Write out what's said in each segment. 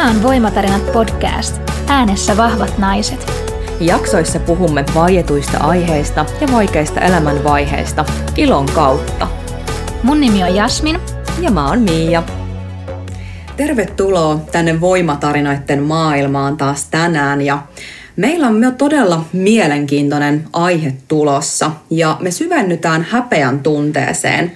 Tämä on Voimatarinat podcast. Äänessä vahvat naiset. Jaksoissa puhumme vaietuista aiheista ja vaikeista elämänvaiheista ilon kautta. Mun nimi on Jasmin. Ja mä oon Miia. Tervetuloa tänne Voimatarinoiden maailmaan taas tänään ja Meillä on myös todella mielenkiintoinen aihe tulossa ja me syvennytään häpeän tunteeseen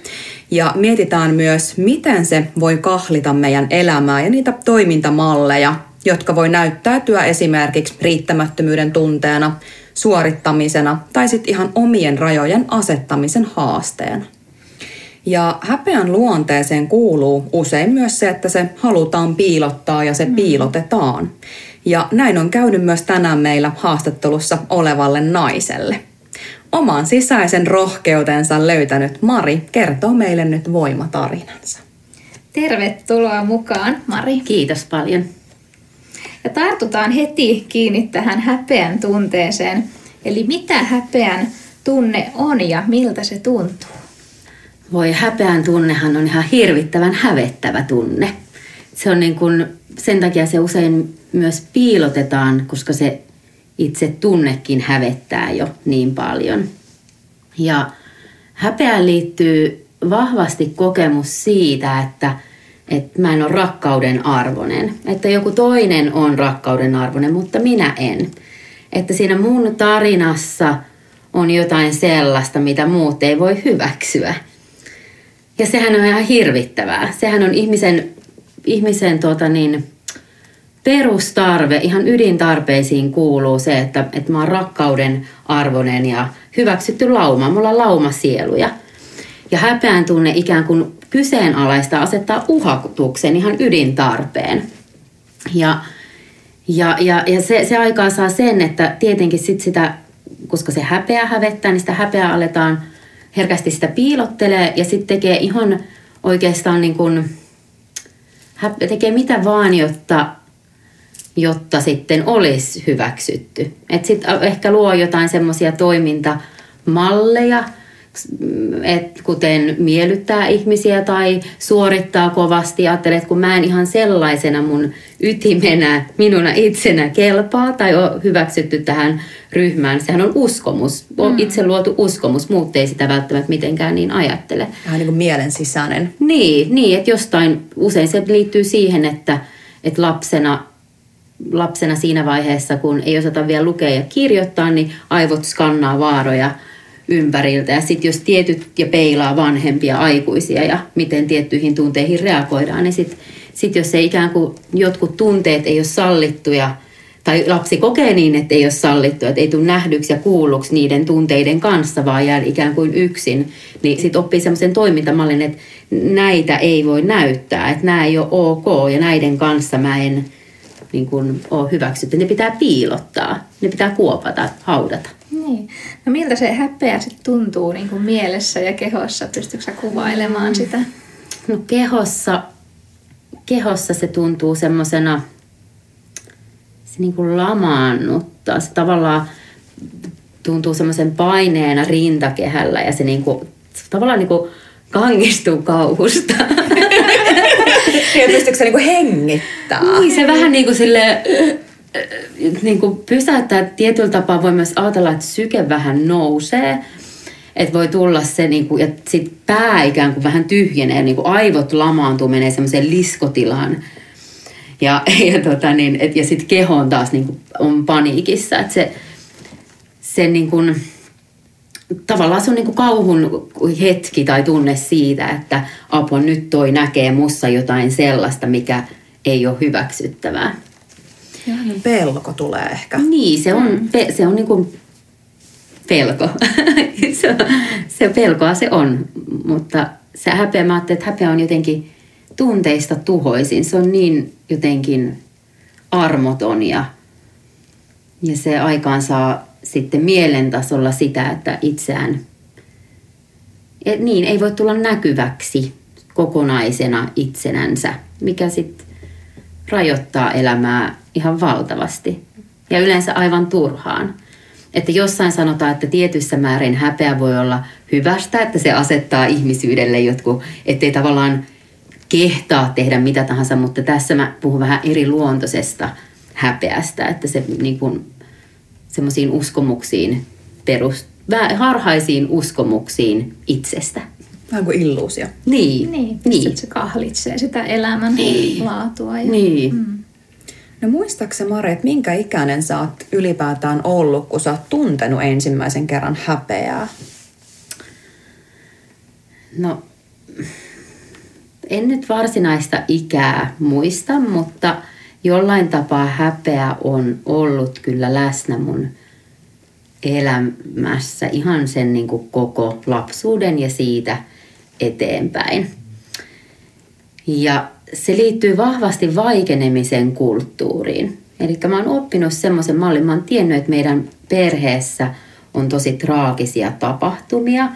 ja mietitään myös, miten se voi kahlita meidän elämää ja niitä toimintamalleja, jotka voi näyttäytyä esimerkiksi riittämättömyyden tunteena, suorittamisena tai sitten ihan omien rajojen asettamisen haasteena. Ja häpeän luonteeseen kuuluu usein myös se, että se halutaan piilottaa ja se mm. piilotetaan. Ja näin on käynyt myös tänään meillä haastattelussa olevalle naiselle. Oman sisäisen rohkeutensa löytänyt Mari kertoo meille nyt voimatarinansa. Tervetuloa mukaan, Mari. Kiitos paljon. Ja tartutaan heti kiinni tähän häpeän tunteeseen. Eli mitä häpeän tunne on ja miltä se tuntuu? Voi häpeän tunnehan on ihan hirvittävän hävettävä tunne. Se on niin kuin, sen takia se usein myös piilotetaan, koska se itse tunnekin hävettää jo niin paljon. Ja häpeään liittyy vahvasti kokemus siitä, että, että mä en ole rakkauden arvoinen. Että joku toinen on rakkauden arvoinen, mutta minä en. Että siinä mun tarinassa on jotain sellaista, mitä muut ei voi hyväksyä. Ja sehän on ihan hirvittävää. Sehän on ihmisen, ihmisen tuota niin, perustarve, ihan ydintarpeisiin kuuluu se, että, että mä oon rakkauden arvoinen ja hyväksytty lauma. Mulla on laumasieluja. Ja häpeän tunne ikään kuin kyseenalaista asettaa uhatuksen ihan ydintarpeen. Ja, ja, ja, ja se, se aikaa saa sen, että tietenkin sit sitä, koska se häpeä hävettää, niin sitä häpeää aletaan herkästi sitä piilottelee ja sitten tekee ihan oikeastaan niin kuin, tekee mitä vaan, jotta jotta sitten olisi hyväksytty. Että sitten ehkä luo jotain semmoisia toimintamalleja, et kuten miellyttää ihmisiä tai suorittaa kovasti. Ajattelee, että kun mä en ihan sellaisena mun ytimenä, minuna itsenä kelpaa tai on hyväksytty tähän ryhmään. Sehän on uskomus, on mm. itse luotu uskomus. Muut ei sitä välttämättä mitenkään niin ajattele. Vähän niin kuin mielen sisäinen. Niin, niin että jostain, usein se liittyy siihen, että, että lapsena lapsena siinä vaiheessa, kun ei osata vielä lukea ja kirjoittaa, niin aivot skannaa vaaroja ympäriltä. Ja sitten jos tietyt ja peilaa vanhempia aikuisia ja miten tiettyihin tunteihin reagoidaan, niin sitten sit jos se ikään kuin jotkut tunteet ei ole sallittuja, tai lapsi kokee niin, että ei ole sallittu, että ei tule nähdyksi ja kuulluksi niiden tunteiden kanssa, vaan jää ikään kuin yksin, niin sitten oppii semmoisen toimintamallin, että näitä ei voi näyttää, että nämä ei ole ok ja näiden kanssa mä en niin kuin ole hyväksytty. Ne pitää piilottaa, ne pitää kuopata, haudata. Niin. No miltä se häpeä sitten tuntuu niin kuin mielessä ja kehossa? Pystytkö kuvailemaan mm. sitä? No kehossa, kehossa se tuntuu semmoisena, se niin kuin lamaannuttaa. Se tavallaan tuntuu semmoisen paineena rintakehällä ja se niin kuin, tavallaan niin kuin kangistuu kauhusta. ja pystyykö se niinku hengittää? Niin, se vähän niin kuin sille niin kuin pysäyttää tietyllä tapaa voi myös ajatella, että syke vähän nousee. Että voi tulla se, niin kuin, ja sitten pää ikään kuin vähän tyhjenee, niin kuin aivot lamaantuu, menee semmoiseen liskotilaan. Ja, ja, tota niin, et, ja sitten keho on taas niin kuin, on paniikissa. Että se, se niin kuin, tavallaan se on niin kuin kauhun hetki tai tunne siitä, että apua nyt toi näkee mussa jotain sellaista, mikä ei ole hyväksyttävää. Johannen pelko tulee ehkä. Niin, se on, mm. pe, se on niin kuin pelko. se, se pelkoa se on, mutta se häpeä, mä että häpeä on jotenkin tunteista tuhoisin. Se on niin jotenkin armoton ja, ja se aikaan saa sitten mielen tasolla sitä, että itseään et niin, ei voi tulla näkyväksi kokonaisena itsenänsä, mikä sitten rajoittaa elämää ihan valtavasti ja yleensä aivan turhaan. Että jossain sanotaan, että tietyssä määrin häpeä voi olla hyvästä, että se asettaa ihmisyydelle jotkut, ettei tavallaan kehtaa tehdä mitä tahansa, mutta tässä mä puhun vähän eri luontoisesta häpeästä, että se niin kuin, semmoisiin uskomuksiin perust, harhaisiin uskomuksiin itsestä. Vähän kuin illuusio. Niin. Niin, niin. se kahlitsee sitä elämän niin. laatua. Ja, niin. Mm. No muistaaksä Mari, että minkä ikäinen sä oot ylipäätään ollut, kun sä oot tuntenut ensimmäisen kerran häpeää? No, en nyt varsinaista ikää muista, mutta jollain tapaa häpeä on ollut kyllä läsnä mun elämässä ihan sen niin kuin koko lapsuuden ja siitä eteenpäin. Ja se liittyy vahvasti vaikenemisen kulttuuriin. Eli mä oon oppinut semmoisen mallin, mä oon tiennyt, että meidän perheessä on tosi traagisia tapahtumia.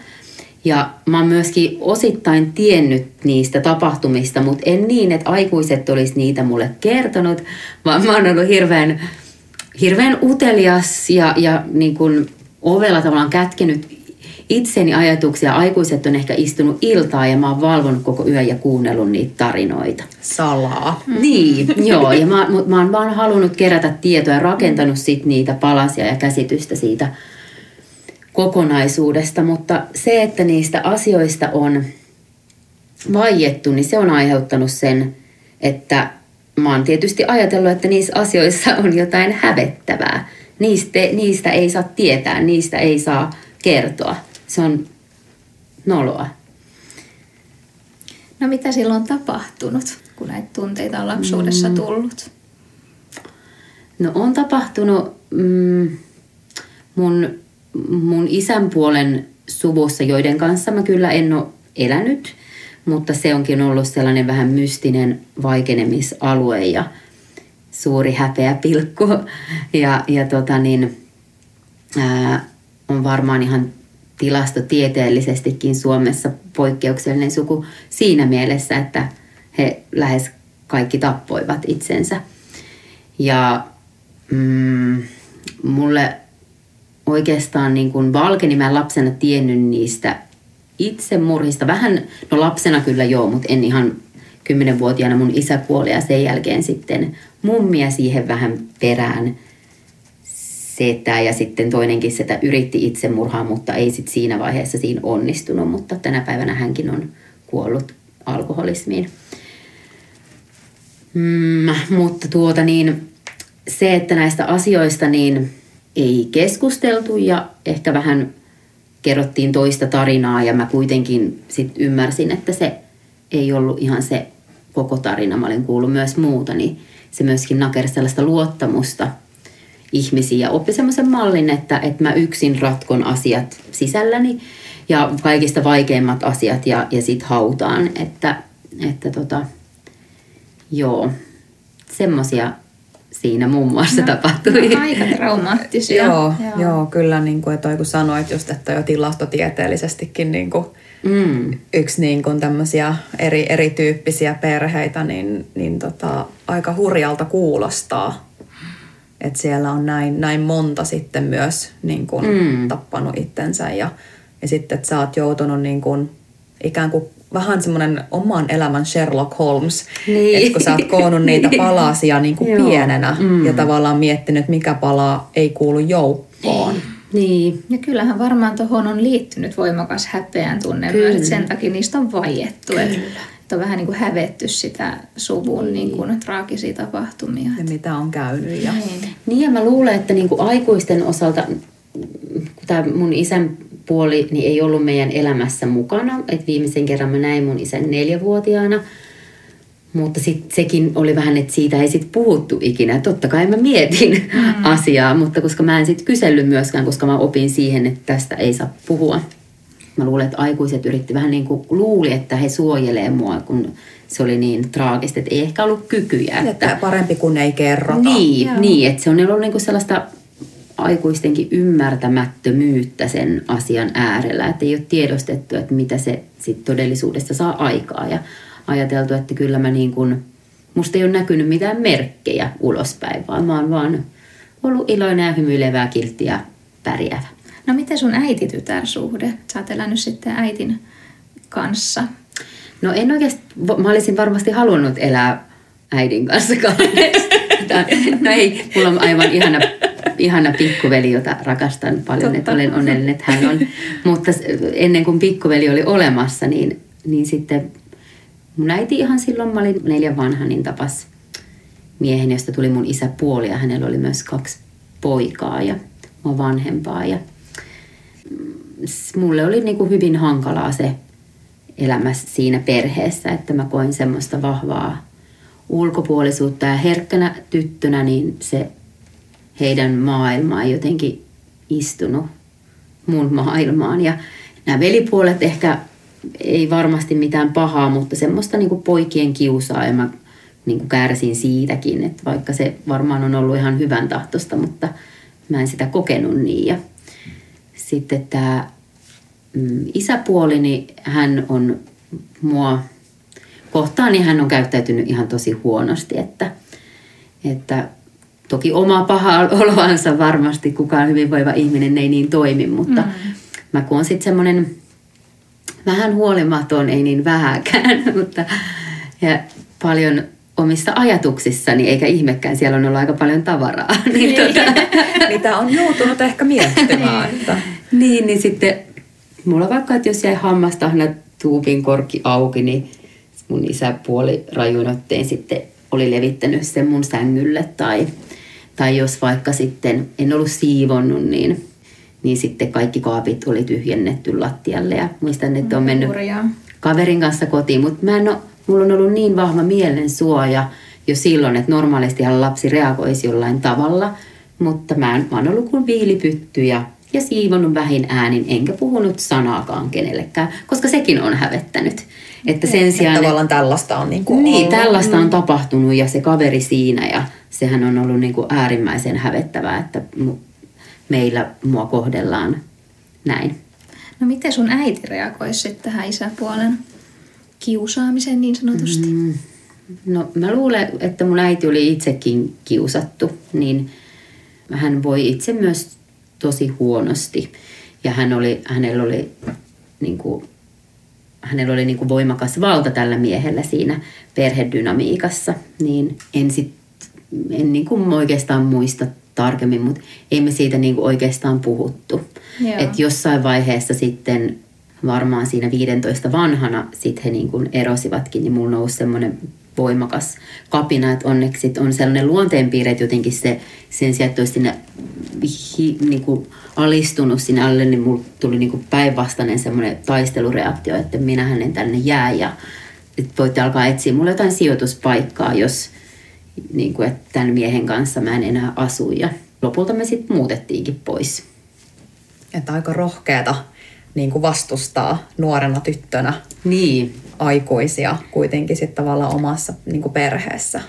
Ja mä oon myöskin osittain tiennyt niistä tapahtumista, mutta en niin, että aikuiset olisi niitä mulle kertonut, vaan mä oon ollut hirveän, hirveän utelias ja, ja niin kuin ovella tavallaan kätkenyt itseni ajatuksia. Aikuiset on ehkä istunut iltaa ja mä oon valvonut koko yön ja kuunnellut niitä tarinoita. Salaa. Niin, joo. Ja mä, mä oon vaan halunnut kerätä tietoa ja rakentanut sit niitä palasia ja käsitystä siitä kokonaisuudesta. Mutta se, että niistä asioista on vaiettu, niin se on aiheuttanut sen, että mä oon tietysti ajatellut, että niissä asioissa on jotain hävettävää. Niistä, niistä ei saa tietää, niistä ei saa kertoa se on noloa. No mitä silloin on tapahtunut, kun näitä tunteita on lapsuudessa mm. tullut? No on tapahtunut mm, mun, mun isän puolen suvussa, joiden kanssa mä kyllä en ole elänyt, mutta se onkin ollut sellainen vähän mystinen vaikenemisalue ja suuri häpeä pilkku. Ja, ja tota niin, ää, on varmaan ihan tilastotieteellisestikin Suomessa poikkeuksellinen suku siinä mielessä, että he lähes kaikki tappoivat itsensä. Ja mm, mulle oikeastaan niin kuin valkeni, mä lapsena tiennyt niistä itsemurhista. Vähän, no lapsena kyllä joo, mutta en ihan kymmenenvuotiaana mun isä kuoli ja sen jälkeen sitten mummia siihen vähän perään – setä ja sitten toinenkin setä yritti itsemurhaa, mutta ei sitten siinä vaiheessa siinä onnistunut, mutta tänä päivänä hänkin on kuollut alkoholismiin. Mm, mutta tuota niin, se, että näistä asioista niin ei keskusteltu ja ehkä vähän kerrottiin toista tarinaa ja mä kuitenkin sit ymmärsin, että se ei ollut ihan se koko tarina. Mä olin kuullut myös muuta, niin se myöskin nakersi sellaista luottamusta – ihmisiä ja oppi semmoisen mallin, että, että mä yksin ratkon asiat sisälläni ja kaikista vaikeimmat asiat ja, ja sit hautaan, että, että tota, joo, semmoisia siinä muun muassa no, tapahtui. No, aika traumaattisia. joo, joo. joo, kyllä niin kuin, että kun sanoit just, että jo tilastotieteellisestikin niin kuin mm. yksi niin kuin tämmöisiä eri, erityyppisiä perheitä, niin, niin tota, aika hurjalta kuulostaa että siellä on näin, näin monta sitten myös niin kuin mm. tappanut itsensä ja, ja sitten, että sä oot joutunut niin kuin, ikään kuin vähän semmoinen oman elämän Sherlock Holmes, niin. että kun sä oot koonnut niitä palasia niin kuin pienenä mm. ja tavallaan miettinyt, mikä pala ei kuulu joukkoon. Niin. Ja kyllähän varmaan tuohon on liittynyt voimakas häpeän tunne Kyllä. myös, että sen takia niistä on vaiettu. Kyllä. Että että on vähän niin kuin hävetty sitä suvun niin. Niin kuin, traagisia tapahtumia. Ja mitä on käynyt. Ja... Niin. niin ja mä luulen, että niin kuin aikuisten osalta, kun tämä mun isän puoli niin ei ollut meidän elämässä mukana. Et viimeisen kerran mä näin mun isän neljävuotiaana. Mutta sitten sekin oli vähän, että siitä ei sitten puhuttu ikinä. Totta kai mä mietin mm. asiaa, mutta koska mä en sitten kysellyt myöskään, koska mä opin siihen, että tästä ei saa puhua mä luulen, että aikuiset yritti vähän niin kuin luuli, että he suojelee mua, kun se oli niin traagista, että ei ehkä ollut kykyjä. Että, että parempi kuin ei kerrota. Niin, niin että se on ollut niin kuin sellaista aikuistenkin ymmärtämättömyyttä sen asian äärellä, että ei ole tiedostettu, että mitä se sit todellisuudessa saa aikaa ja ajateltu, että kyllä mä niin kuin, musta ei ole näkynyt mitään merkkejä ulospäin, vaan mä oon vaan ollut iloinen ja hymyilevää, kilttiä, pärjäävä. No miten sun äiti-tytär suhde? Sä oot elänyt sitten äitin kanssa. No en oikeasti, mä olisin varmasti halunnut elää äidin kanssa kahdesta. no ei, mulla on aivan ihana, ihana pikkuveli, jota rakastan paljon, Totta. että olen onnellinen, että hän on. Mutta ennen kuin pikkuveli oli olemassa, niin, niin sitten mun äiti ihan silloin, mä olin neljän vanha, niin tapas miehen, josta tuli mun isä puoli ja hänellä oli myös kaksi poikaa ja mua vanhempaa. Ja mulle oli niin kuin hyvin hankalaa se elämä siinä perheessä, että mä koin semmoista vahvaa ulkopuolisuutta ja herkkänä tyttönä, niin se heidän maailma ei jotenkin istunut mun maailmaan. Ja nämä velipuolet ehkä ei varmasti mitään pahaa, mutta semmoista niin kuin poikien kiusaa ja mä niin kuin kärsin siitäkin, että vaikka se varmaan on ollut ihan hyvän tahtosta, mutta mä en sitä kokenut niin. Ja sitten tämä mm, isäpuoli, niin hän on mua kohtaan, niin hän on käyttäytynyt ihan tosi huonosti, että, että toki oma paha oloansa varmasti kukaan hyvinvoiva ihminen ei niin toimi, mutta mm. mä kun on sitten semmoinen vähän huolimaton, ei niin vähäkään, mutta ja paljon omissa ajatuksissani, eikä ihmekään, siellä on ollut aika paljon tavaraa. niin, niin. tota... Mitä on joutunut ehkä miettimään. että... niin, niin sitten mulla vaikka, että jos jäi hammastahna tuupin korki auki, niin mun isäpuoli rajuinotteen sitten oli levittänyt sen mun sängylle tai, tai jos vaikka sitten en ollut siivonnut, niin, niin sitten kaikki kaapit oli tyhjennetty lattialle. Ja muistan, että on mennyt kaverin kanssa kotiin, mutta mä en ole, mulla on ollut niin vahva mielen suoja jo silloin, että normaalistihan lapsi reagoisi jollain tavalla, mutta mä, en, mä oon ollut kuin viilipytty ja, ja siivonnut vähin äänin, enkä puhunut sanaakaan kenellekään, koska sekin on hävettänyt. Että sen sijaan... Että tavallaan tällaista on niin kuin Niin, ollut. tällaista on mm. tapahtunut ja se kaveri siinä ja sehän on ollut niin kuin äärimmäisen hävettävää, että meillä mua kohdellaan näin. No miten sun äiti reagoisi sitten tähän isäpuolen kiusaamiseen niin sanotusti? Mm. No mä luulen, että mun äiti oli itsekin kiusattu, niin hän voi itse myös tosi huonosti. Ja hän oli, hänellä oli niin kuin hänellä oli niin kuin voimakas valta tällä miehellä siinä perhedynamiikassa, niin en, sit, en niin kuin oikeastaan muista tarkemmin, mutta ei me siitä niin kuin oikeastaan puhuttu. Et jossain vaiheessa sitten varmaan siinä 15 vanhana sitten he niin kuin erosivatkin, niin mulla nousi semmoinen voimakas kapina, että onneksi on sellainen luonteenpiirre, että jotenkin se sen sijaan, että olisi sinne hi, niin kuin alistunut sinne alle, niin mulla tuli niin kuin päinvastainen semmoinen taistelureaktio, että minä hänen tänne jää ja että voitte alkaa etsiä mulle jotain sijoituspaikkaa, jos niin kuin, että tämän miehen kanssa mä en enää asu ja lopulta me sitten muutettiinkin pois. Että aika rohkeata niin kuin vastustaa nuorena tyttönä niin. aikuisia kuitenkin sitten tavallaan omassa niin kuin perheessä.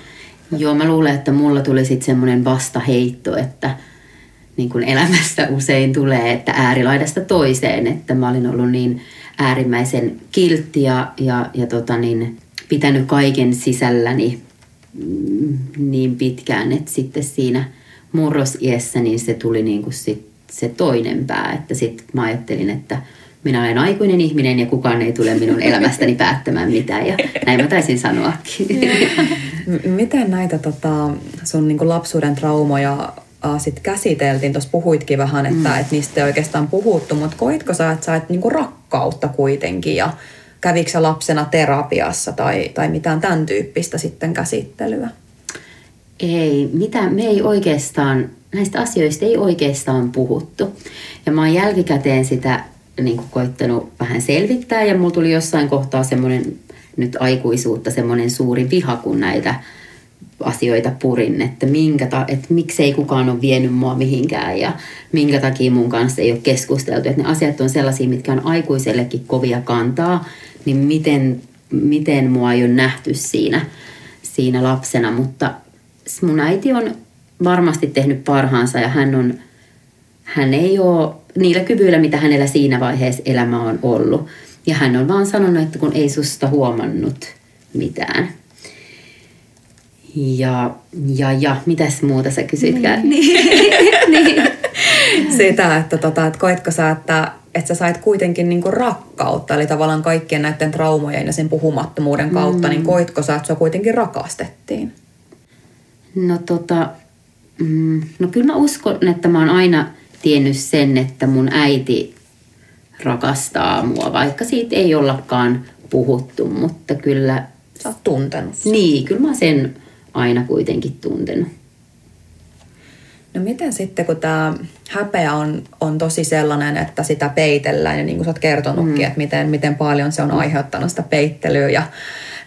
Joo, mä luulen, että mulla tuli sitten semmoinen vastaheitto, että niin kuin elämässä usein tulee, että äärilaidasta toiseen, että mä olin ollut niin äärimmäisen kiltti ja, ja, ja tota niin, pitänyt kaiken sisälläni mm, niin pitkään, että sitten siinä murrosiessä niin se tuli niin kuin sit se toinen pää, että sitten mä ajattelin, että minä olen aikuinen ihminen ja kukaan ei tule minun elämästäni päättämään mitään ja näin mä taisin sanoakin. Miten näitä tota, sun niin lapsuuden traumoja sit käsiteltiin? Tuossa puhuitkin vähän, että, mm. että niistä ei oikeastaan puhuttu, mutta koitko sä, että sä et niin rakkautta kuitenkin ja kävikö lapsena terapiassa tai, tai mitään tämän tyyppistä sitten käsittelyä? Ei, mitä, me ei oikeastaan, näistä asioista ei oikeastaan puhuttu. Ja mä oon jälkikäteen sitä niin kuin koittanut vähän selvittää ja mulla tuli jossain kohtaa semmoinen nyt aikuisuutta semmoinen suuri viha, kun näitä asioita purin, että, minkä ta- että miksei kukaan ole vienyt mua mihinkään ja minkä takia mun kanssa ei ole keskusteltu. Että ne asiat on sellaisia, mitkä on aikuisellekin kovia kantaa, niin miten, miten mua ei ole nähty siinä, siinä lapsena. Mutta mun äiti on varmasti tehnyt parhaansa ja hän, on, hän ei ole niillä kyvyillä, mitä hänellä siinä vaiheessa elämä on ollut. Ja hän on vaan sanonut, että kun ei susta huomannut mitään. Ja, ja, ja, mitäs muuta sä kysytkään? Niin. niin. Sitä, että, tota, että koitko sä, että että sä sait kuitenkin niinku rakkautta, eli tavallaan kaikkien näiden traumojen ja sen puhumattomuuden kautta, mm. niin koitko sä, että sua kuitenkin rakastettiin? No tota, mm, no kyllä mä uskon, että mä oon aina tiennyt sen, että mun äiti rakastaa mua, vaikka siitä ei ollakaan puhuttu, mutta kyllä... Sä oot tuntenut sen. Niin, kyllä mä sen aina kuitenkin tuntenut. No miten sitten, kun tämä häpeä on, on tosi sellainen, että sitä peitellään ja niin kuin sä oot kertonutkin, mm. että miten, miten paljon se on aiheuttanut sitä peittelyä ja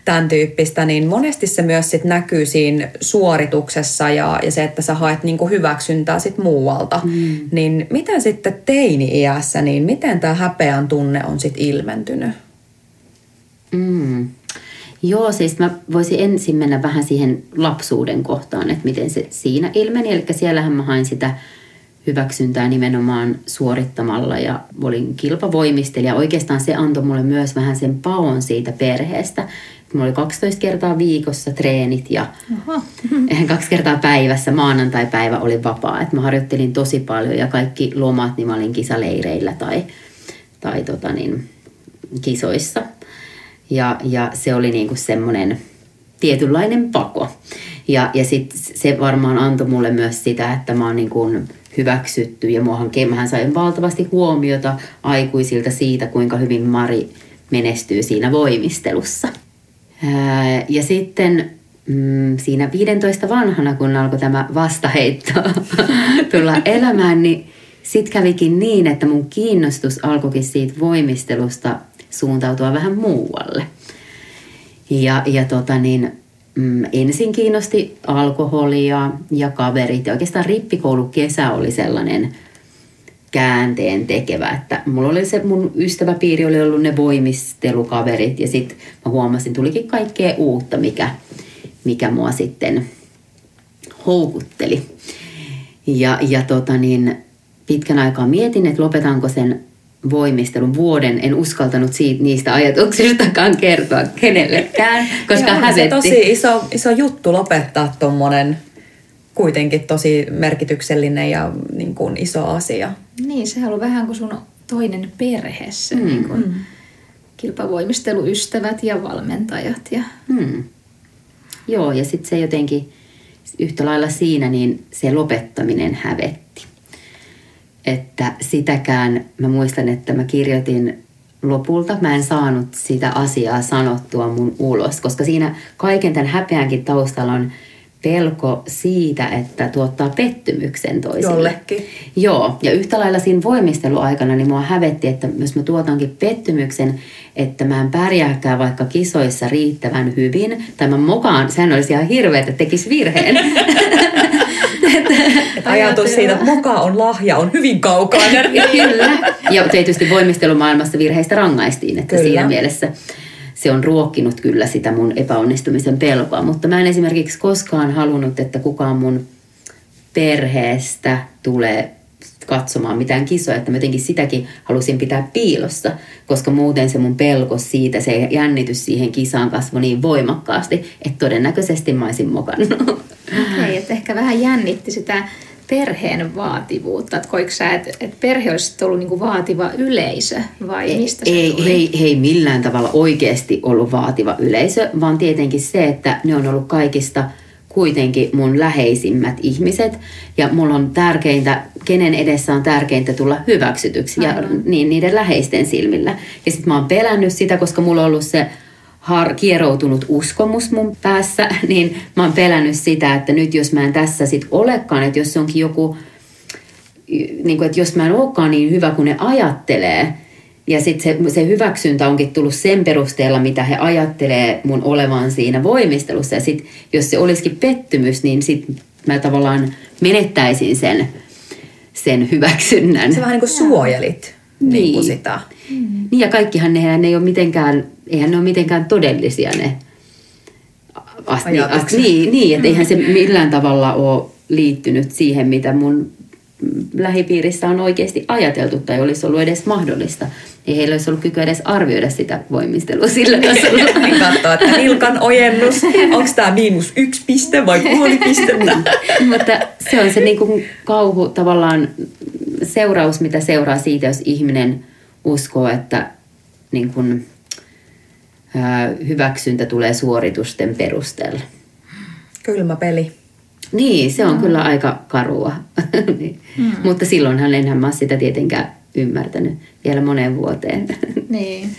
tämän tyyppistä, niin monesti se myös sit näkyy siinä suorituksessa ja, ja se, että sä haet niin kuin hyväksyntää sit muualta. Mm. Niin miten sitten teini-iässä, niin miten tämä häpeän tunne on sitten ilmentynyt? Mm. Joo, siis mä voisin ensin mennä vähän siihen lapsuuden kohtaan, että miten se siinä ilmeni. Eli siellähän mä hain sitä hyväksyntää nimenomaan suorittamalla ja olin kilpavoimistelija. Oikeastaan se antoi mulle myös vähän sen paon siitä perheestä. Mulla oli 12 kertaa viikossa treenit ja Oho. kaksi kertaa päivässä maanantai-päivä oli vapaa. Et mä harjoittelin tosi paljon ja kaikki lomat, niin mä olin kisaleireillä tai, tai tota niin, kisoissa. Ja, ja se oli niinku semmoinen tietynlainen pako. Ja, ja sit se varmaan antoi mulle myös sitä, että mä oon niinku hyväksytty ja muahan, mähän sain valtavasti huomiota aikuisilta siitä, kuinka hyvin Mari menestyy siinä voimistelussa. Ja sitten mm, siinä 15 vanhana, kun alkoi tämä vastaheitto tulla elämään, niin sitten kävikin niin, että mun kiinnostus alkoikin siitä voimistelusta suuntautua vähän muualle. Ja, ja tota niin, mm, ensin kiinnosti alkoholia ja kaverit. Ja oikeastaan rippikoulukesä oli sellainen käänteen tekevä, että mulla oli se, mun ystäväpiiri oli ollut ne voimistelukaverit ja sitten mä huomasin, tulikin kaikkea uutta, mikä, mikä mua sitten houkutteli. Ja, ja tota niin, pitkän aikaa mietin, että lopetanko sen voimistelun vuoden. En uskaltanut siitä, niistä ajatuksistakaan kertoa kenellekään, koska Joo, hävetti. se tosi iso, iso juttu lopettaa tuommoinen kuitenkin tosi merkityksellinen ja niin kuin iso asia. Niin, se on vähän kuin sun toinen perhe, se mm. niin kuin kilpavoimisteluystävät ja valmentajat. Ja... Mm. Joo, ja sitten se jotenkin yhtä lailla siinä, niin se lopettaminen hävetti että sitäkään, mä muistan, että mä kirjoitin lopulta, mä en saanut sitä asiaa sanottua mun ulos, koska siinä kaiken tämän häpeänkin taustalla on pelko siitä, että tuottaa pettymyksen toisille. Jollekin. Joo, ja yhtä lailla siinä voimisteluaikana niin mua hävetti, että jos mä tuotankin pettymyksen, että mä en pärjääkään vaikka kisoissa riittävän hyvin, tai mä mokaan, sehän olisi ihan hirveä, että tekisi virheen. ajatus siitä, että moka on lahja, on hyvin kaukana. Kyllä. Ja tietysti voimistelumaailmassa virheistä rangaistiin, että kyllä. siinä mielessä se on ruokkinut kyllä sitä mun epäonnistumisen pelkoa. Mutta mä en esimerkiksi koskaan halunnut, että kukaan mun perheestä tulee katsomaan mitään kisoja, että mä jotenkin sitäkin halusin pitää piilossa, koska muuten se mun pelko siitä, se jännitys siihen kisaan kasvoi niin voimakkaasti, että todennäköisesti mä olisin mokannut. Okei, okay, että ehkä vähän jännitti sitä perheen vaativuutta? Että koiko sä, että et perhe olisi ollut niinku vaativa yleisö vai ei, mistä se ei, tuli? Ei, ei millään tavalla oikeasti ollut vaativa yleisö, vaan tietenkin se, että ne on ollut kaikista – kuitenkin mun läheisimmät ihmiset. Ja mulla on tärkeintä, kenen edessä on tärkeintä tulla hyväksytyksi ja niin, niiden läheisten silmillä. Ja sitten mä oon pelännyt sitä, koska mulla on ollut se har, kieroutunut uskomus mun päässä, niin mä oon pelännyt sitä, että nyt jos mä en tässä sit olekaan, että jos se onkin joku, niin kuin, että jos mä en olekaan niin hyvä kuin ne ajattelee, ja sitten se, se hyväksyntä onkin tullut sen perusteella, mitä he ajattelee mun olevan siinä voimistelussa. Ja sitten jos se olisikin pettymys, niin sitten mä tavallaan menettäisin sen, sen hyväksynnän. Se vähän niin kuin suojelit niin. Niin kuin sitä. Mm. Niin ja kaikkihan nehän ne ei ole mitenkään, eihän ne ole mitenkään todellisia ne asti, asti, niin, niin, että eihän se millään tavalla ole liittynyt siihen, mitä mun lähipiirissä on oikeasti ajateltu tai olisi ollut edes mahdollista. Ei heillä olisi ollut kykyä edes arvioida sitä voimistelua sillä tasolla. Katsoa, että Ilkan ojennus, onko tämä miinus yksi piste vai puoli pistettä? Mutta se on se niin kuin kauhu tavallaan seuraus, mitä seuraa siitä, jos ihminen uskoo, että niin kun, ää, hyväksyntä tulee suoritusten perusteella. Kylmä peli. Niin, se on mm. kyllä aika karua. niin. mm. Mutta silloinhan enhän mä sitä tietenkään ymmärtänyt vielä moneen vuoteen. niin.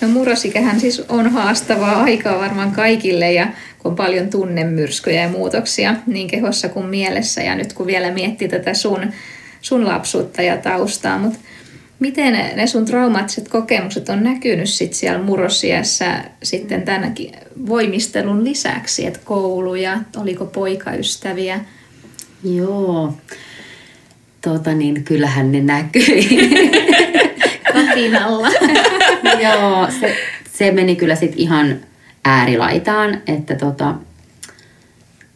No murrosikähän siis on haastavaa aikaa varmaan kaikille ja kun on paljon tunnemyrskyjä ja muutoksia niin kehossa kuin mielessä. Ja nyt kun vielä miettii tätä sun, sun lapsuutta ja taustaa, mutta miten ne sun traumaattiset kokemukset on näkynyt sit siellä murrosiässä sitten tänäkin voimistelun lisäksi, että kouluja, oliko poikaystäviä? Joo, tota niin, kyllähän ne näkyi. Kapinalla. Joo, se, se meni kyllä sitten ihan äärilaitaan, että tota,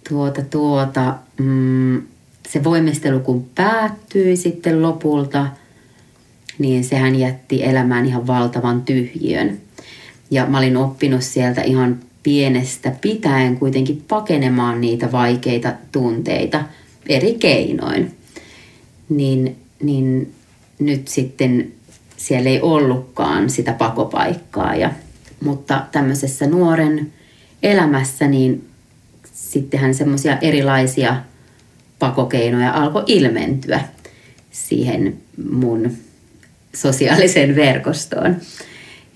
tuota, tuota, mm, se voimistelu kun päättyi sitten lopulta, niin sehän jätti elämään ihan valtavan tyhjiön. Ja mä olin oppinut sieltä ihan pienestä pitäen kuitenkin pakenemaan niitä vaikeita tunteita eri keinoin. Niin, niin nyt sitten siellä ei ollutkaan sitä pakopaikkaa. Ja, mutta tämmöisessä nuoren elämässä niin sittenhän semmoisia erilaisia pakokeinoja alkoi ilmentyä siihen mun sosiaaliseen verkostoon.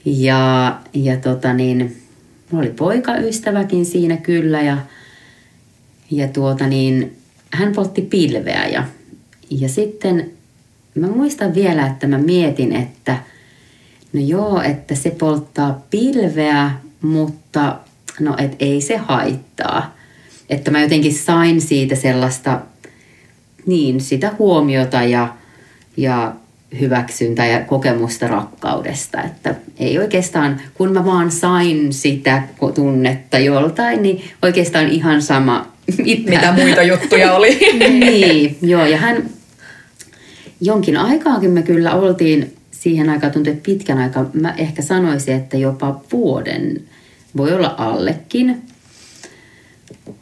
Ja, ja tota niin, mulla oli poikaystäväkin siinä kyllä ja, ja tuota niin, hän poltti pilveä ja, ja sitten mä muistan vielä, että mä mietin, että no joo, että se polttaa pilveä, mutta no et ei se haittaa. Että mä jotenkin sain siitä sellaista, niin sitä huomiota ja, ja hyväksyntä ja kokemusta rakkaudesta. Että ei oikeastaan, kun mä vaan sain sitä tunnetta joltain, niin oikeastaan ihan sama. Mitä, mitä muita juttuja oli. niin, joo. Ja hän jonkin aikaakin me kyllä oltiin siihen aikaan tuntui, että pitkän aikaa, mä ehkä sanoisin, että jopa vuoden, voi olla allekin.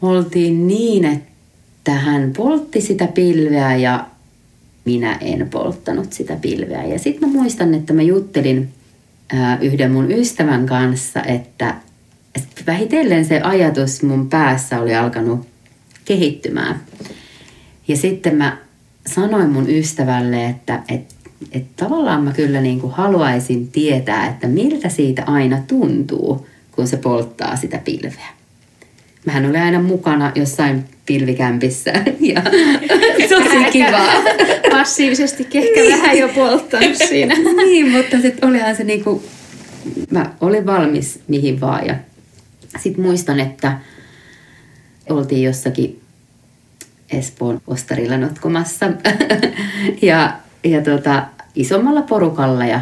Oltiin niin, että hän poltti sitä pilveä ja minä en polttanut sitä pilveä. Ja sitten mä muistan, että mä juttelin yhden mun ystävän kanssa, että vähitellen se ajatus mun päässä oli alkanut kehittymään. Ja sitten mä sanoin mun ystävälle, että, että, että tavallaan mä kyllä niin kuin haluaisin tietää, että miltä siitä aina tuntuu, kun se polttaa sitä pilveä. Mähän oli aina mukana jossain pilvikämpissä ja tosi kiva. Passiivisesti ehkä niin. vähän jo polttanut siinä. niin, mutta sitten olihan se niinku, mä olin valmis mihin vaan ja sitten muistan, että oltiin jossakin Espoon ostarilla notkomassa ja, ja tota, isommalla porukalla ja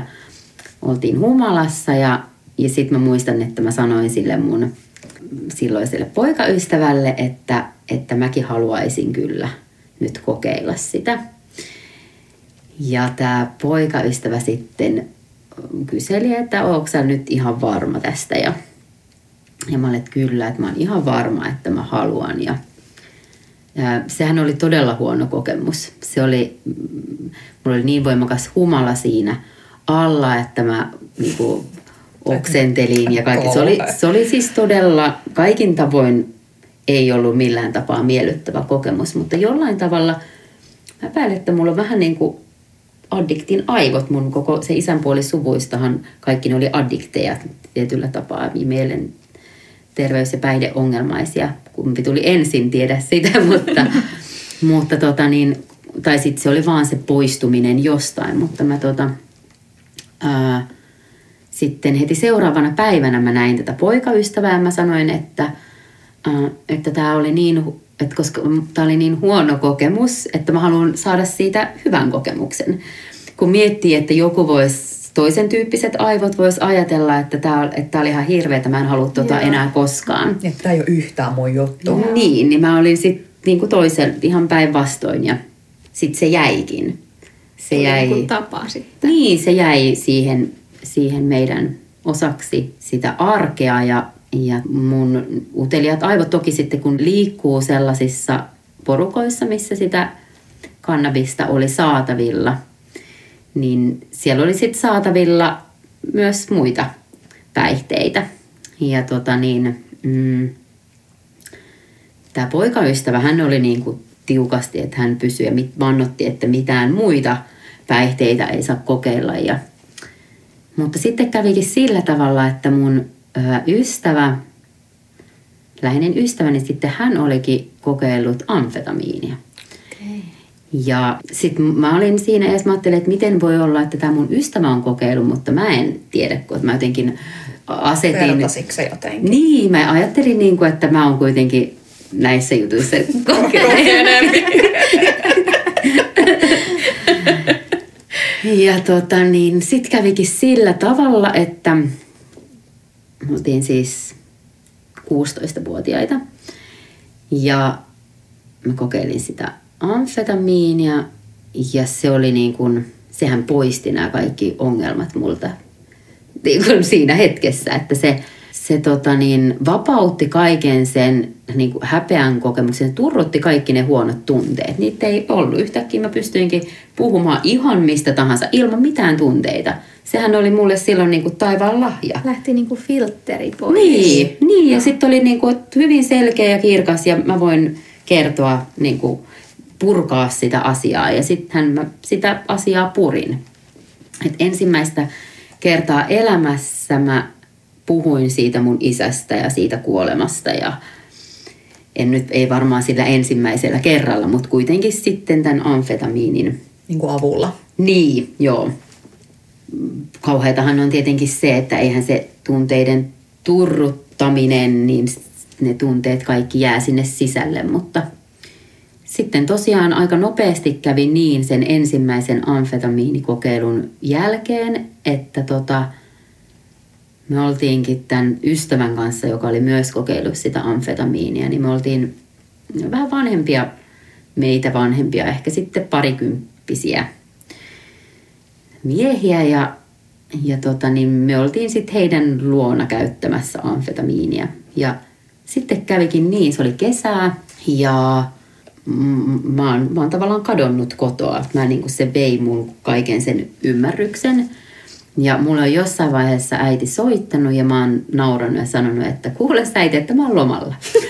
oltiin humalassa ja, ja sitten mä muistan, että mä sanoin sille mun silloiselle poikaystävälle, että, että mäkin haluaisin kyllä nyt kokeilla sitä. Ja tämä poikaystävä sitten kyseli, että onko sä nyt ihan varma tästä ja, ja mä olin, että kyllä, että mä oon ihan varma, että mä haluan ja sehän oli todella huono kokemus. Se oli, mulla oli niin voimakas humala siinä alla, että mä niinku, oksentelin ja kaikki. Se oli, se oli siis todella kaikin tavoin ei ollut millään tapaa miellyttävä kokemus, mutta jollain tavalla mä päälle, että mulla on vähän niin kuin addiktin aivot. Mun koko se isänpuoli suvuistahan kaikki ne oli addikteja tietyllä tapaa mielen terveys- ja päihdeongelmaisia. Kumpi tuli ensin, tiedä sitä, mutta, mutta tota niin, tai sitten se oli vaan se poistuminen jostain, mutta mä tota, ää, sitten heti seuraavana päivänä mä näin tätä poikaystävää ja mä sanoin, että, ää, että tämä oli niin, että koska tämä oli niin huono kokemus, että mä haluan saada siitä hyvän kokemuksen. Kun miettii, että joku voisi toisen tyyppiset aivot vois ajatella, että tämä että oli ihan hirveä, mä en halua tuota enää koskaan. Että tämä ei ole yhtään mun juttu. Niin, niin mä olin sitten niinku toisen ihan päinvastoin ja sitten se jäikin. Se jäi, niin tapa sitten. Niin, se jäi siihen, siihen meidän osaksi sitä arkea ja, ja mun uteliat aivot toki sitten kun liikkuu sellaisissa porukoissa, missä sitä kannabista oli saatavilla – niin siellä oli sitten saatavilla myös muita päihteitä. Ja tota niin, mm, tämä poikaystävä, hän oli niin kuin tiukasti, että hän pysyi ja vannotti, että mitään muita päihteitä ei saa kokeilla. Ja, mutta sitten kävikin sillä tavalla, että mun ystävä, läheinen ystäväni sitten, hän olikin kokeillut amfetamiinia. Okay. Ja sitten mä olin siinä ja mä ajattelin, että miten voi olla, että tämä mun ystävä on kokeillut, mutta mä en tiedä, kun mä jotenkin asetin... Vertasitko jotenkin? Niin, mä ajattelin niin kuin, että mä oon kuitenkin näissä jutuissa kokeneempi. Ja tota niin, sit kävikin sillä tavalla, että me oltiin siis 16-vuotiaita ja mä kokeilin sitä amfetamiinia ja se oli niin kuin, sehän poisti nämä kaikki ongelmat multa niin kuin siinä hetkessä, että se, se tota niin, vapautti kaiken sen niin kuin häpeän kokemuksen, turrutti kaikki ne huonot tunteet. Niitä ei ollut. Yhtäkkiä mä pystyinkin puhumaan ihan mistä tahansa ilman mitään tunteita. Sehän oli mulle silloin niin kuin taivaan lahja. Lähti niin kuin filtteri pois. Niin, niin ja sitten oli niin kuin hyvin selkeä ja kirkas ja mä voin kertoa, niin kuin purkaa sitä asiaa. Ja sittenhän mä sitä asiaa purin. Et ensimmäistä kertaa elämässä mä puhuin siitä mun isästä ja siitä kuolemasta ja en nyt, ei varmaan sillä ensimmäisellä kerralla, mutta kuitenkin sitten tämän amfetamiinin. Niin kuin avulla. Niin, joo. Kauheatahan on tietenkin se, että eihän se tunteiden turruttaminen, niin ne tunteet kaikki jää sinne sisälle, mutta sitten tosiaan aika nopeasti kävi niin sen ensimmäisen amfetamiinikokeilun jälkeen, että tota, me oltiinkin tämän ystävän kanssa, joka oli myös kokeillut sitä amfetamiinia, niin me oltiin vähän vanhempia, meitä vanhempia, ehkä sitten parikymppisiä miehiä ja, ja tota, niin me oltiin sitten heidän luona käyttämässä amfetamiinia. Ja sitten kävikin niin, se oli kesää ja mä oon, mä oon tavallaan kadonnut kotoa. Mä niin kuin se vei mun kaiken sen ymmärryksen. Ja mulla on jossain vaiheessa äiti soittanut ja mä oon nauranut ja sanonut, että kuule äiti, että mä oon lomalla.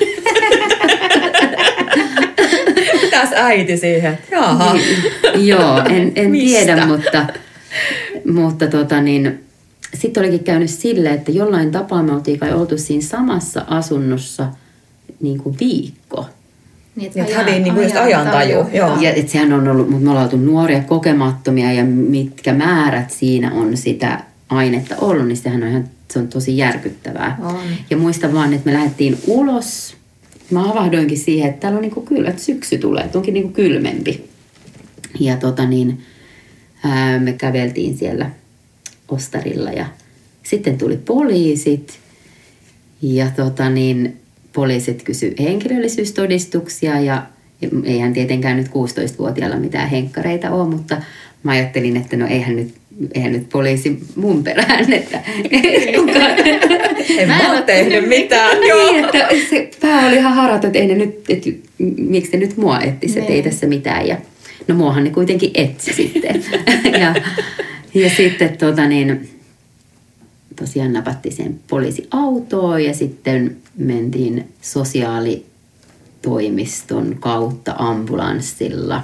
Mitäs äiti siihen? Jaha. Niin, joo, en, en tiedä, mutta, mutta tota niin, sitten olikin käynyt sille, että jollain tapaa me oltiin kai oltu siinä samassa asunnossa niin kuin viikko. Niin, että ajan, häviin niin just ajan taju. Joo. Ja et sehän on ollut, mutta me ollaan oltu nuoria kokemattomia ja mitkä määrät siinä on sitä ainetta ollut, niin sehän on ihan se on tosi järkyttävää. On. Ja muista vaan, että me lähdettiin ulos. Mä havahdoinkin siihen, että täällä on niinku kyllä, että syksy tulee, että onkin niinku kylmempi. Ja tota niin, ää, me käveltiin siellä ostarilla ja sitten tuli poliisit. Ja tota niin, poliisit kysy henkilöllisyystodistuksia ja eihän tietenkään nyt 16-vuotiaalla mitään henkkareita ole, mutta mä ajattelin, että no eihän nyt, eihän nyt poliisi mun perään, että kukaan... en mä ole tehnyt mitään. niin, että se pää oli ihan harat, että ei ne nyt, että miksi ne nyt mua etsisi, että ei niin. tässä mitään. Ja, no muahan ne kuitenkin etsi sitten. ja, ja sitten tota niin, tosiaan napattiin sen poliisiautoon ja sitten mentiin sosiaalitoimiston kautta ambulanssilla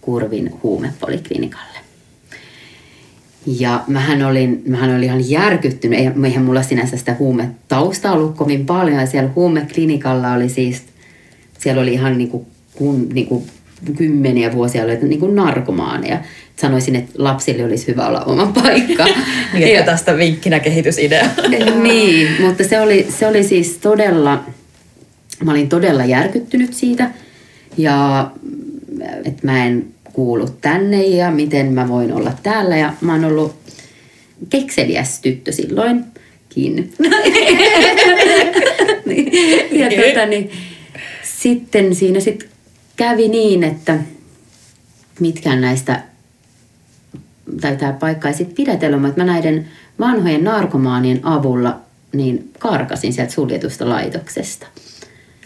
Kurvin huumepoliklinikalle. Ja mähän olin, mähän olin ihan järkyttynyt, eihän mulla sinänsä sitä huumetaustaa ollut kovin paljon. Ja siellä huumeklinikalla oli siis, siellä oli ihan niin kuin, niin kuin kymmeniä vuosia oli niin kuin narkomaaneja sanoisin, että lapsille olisi hyvä olla oma paikka. niin, ja tästä vinkkinä kehitysidea. niin, mutta se oli, se oli siis todella, mä olin todella järkyttynyt siitä. Ja että mä en kuulu tänne ja miten mä voin olla täällä. Ja mä oon ollut kekseliäs tyttö silloinkin. ja tota, niin, sitten siinä sit kävi niin, että mitkään näistä tai tämä paikka ei sitten pidätellyt, mutta mä näiden vanhojen narkomaanien avulla niin karkasin sieltä suljetusta laitoksesta.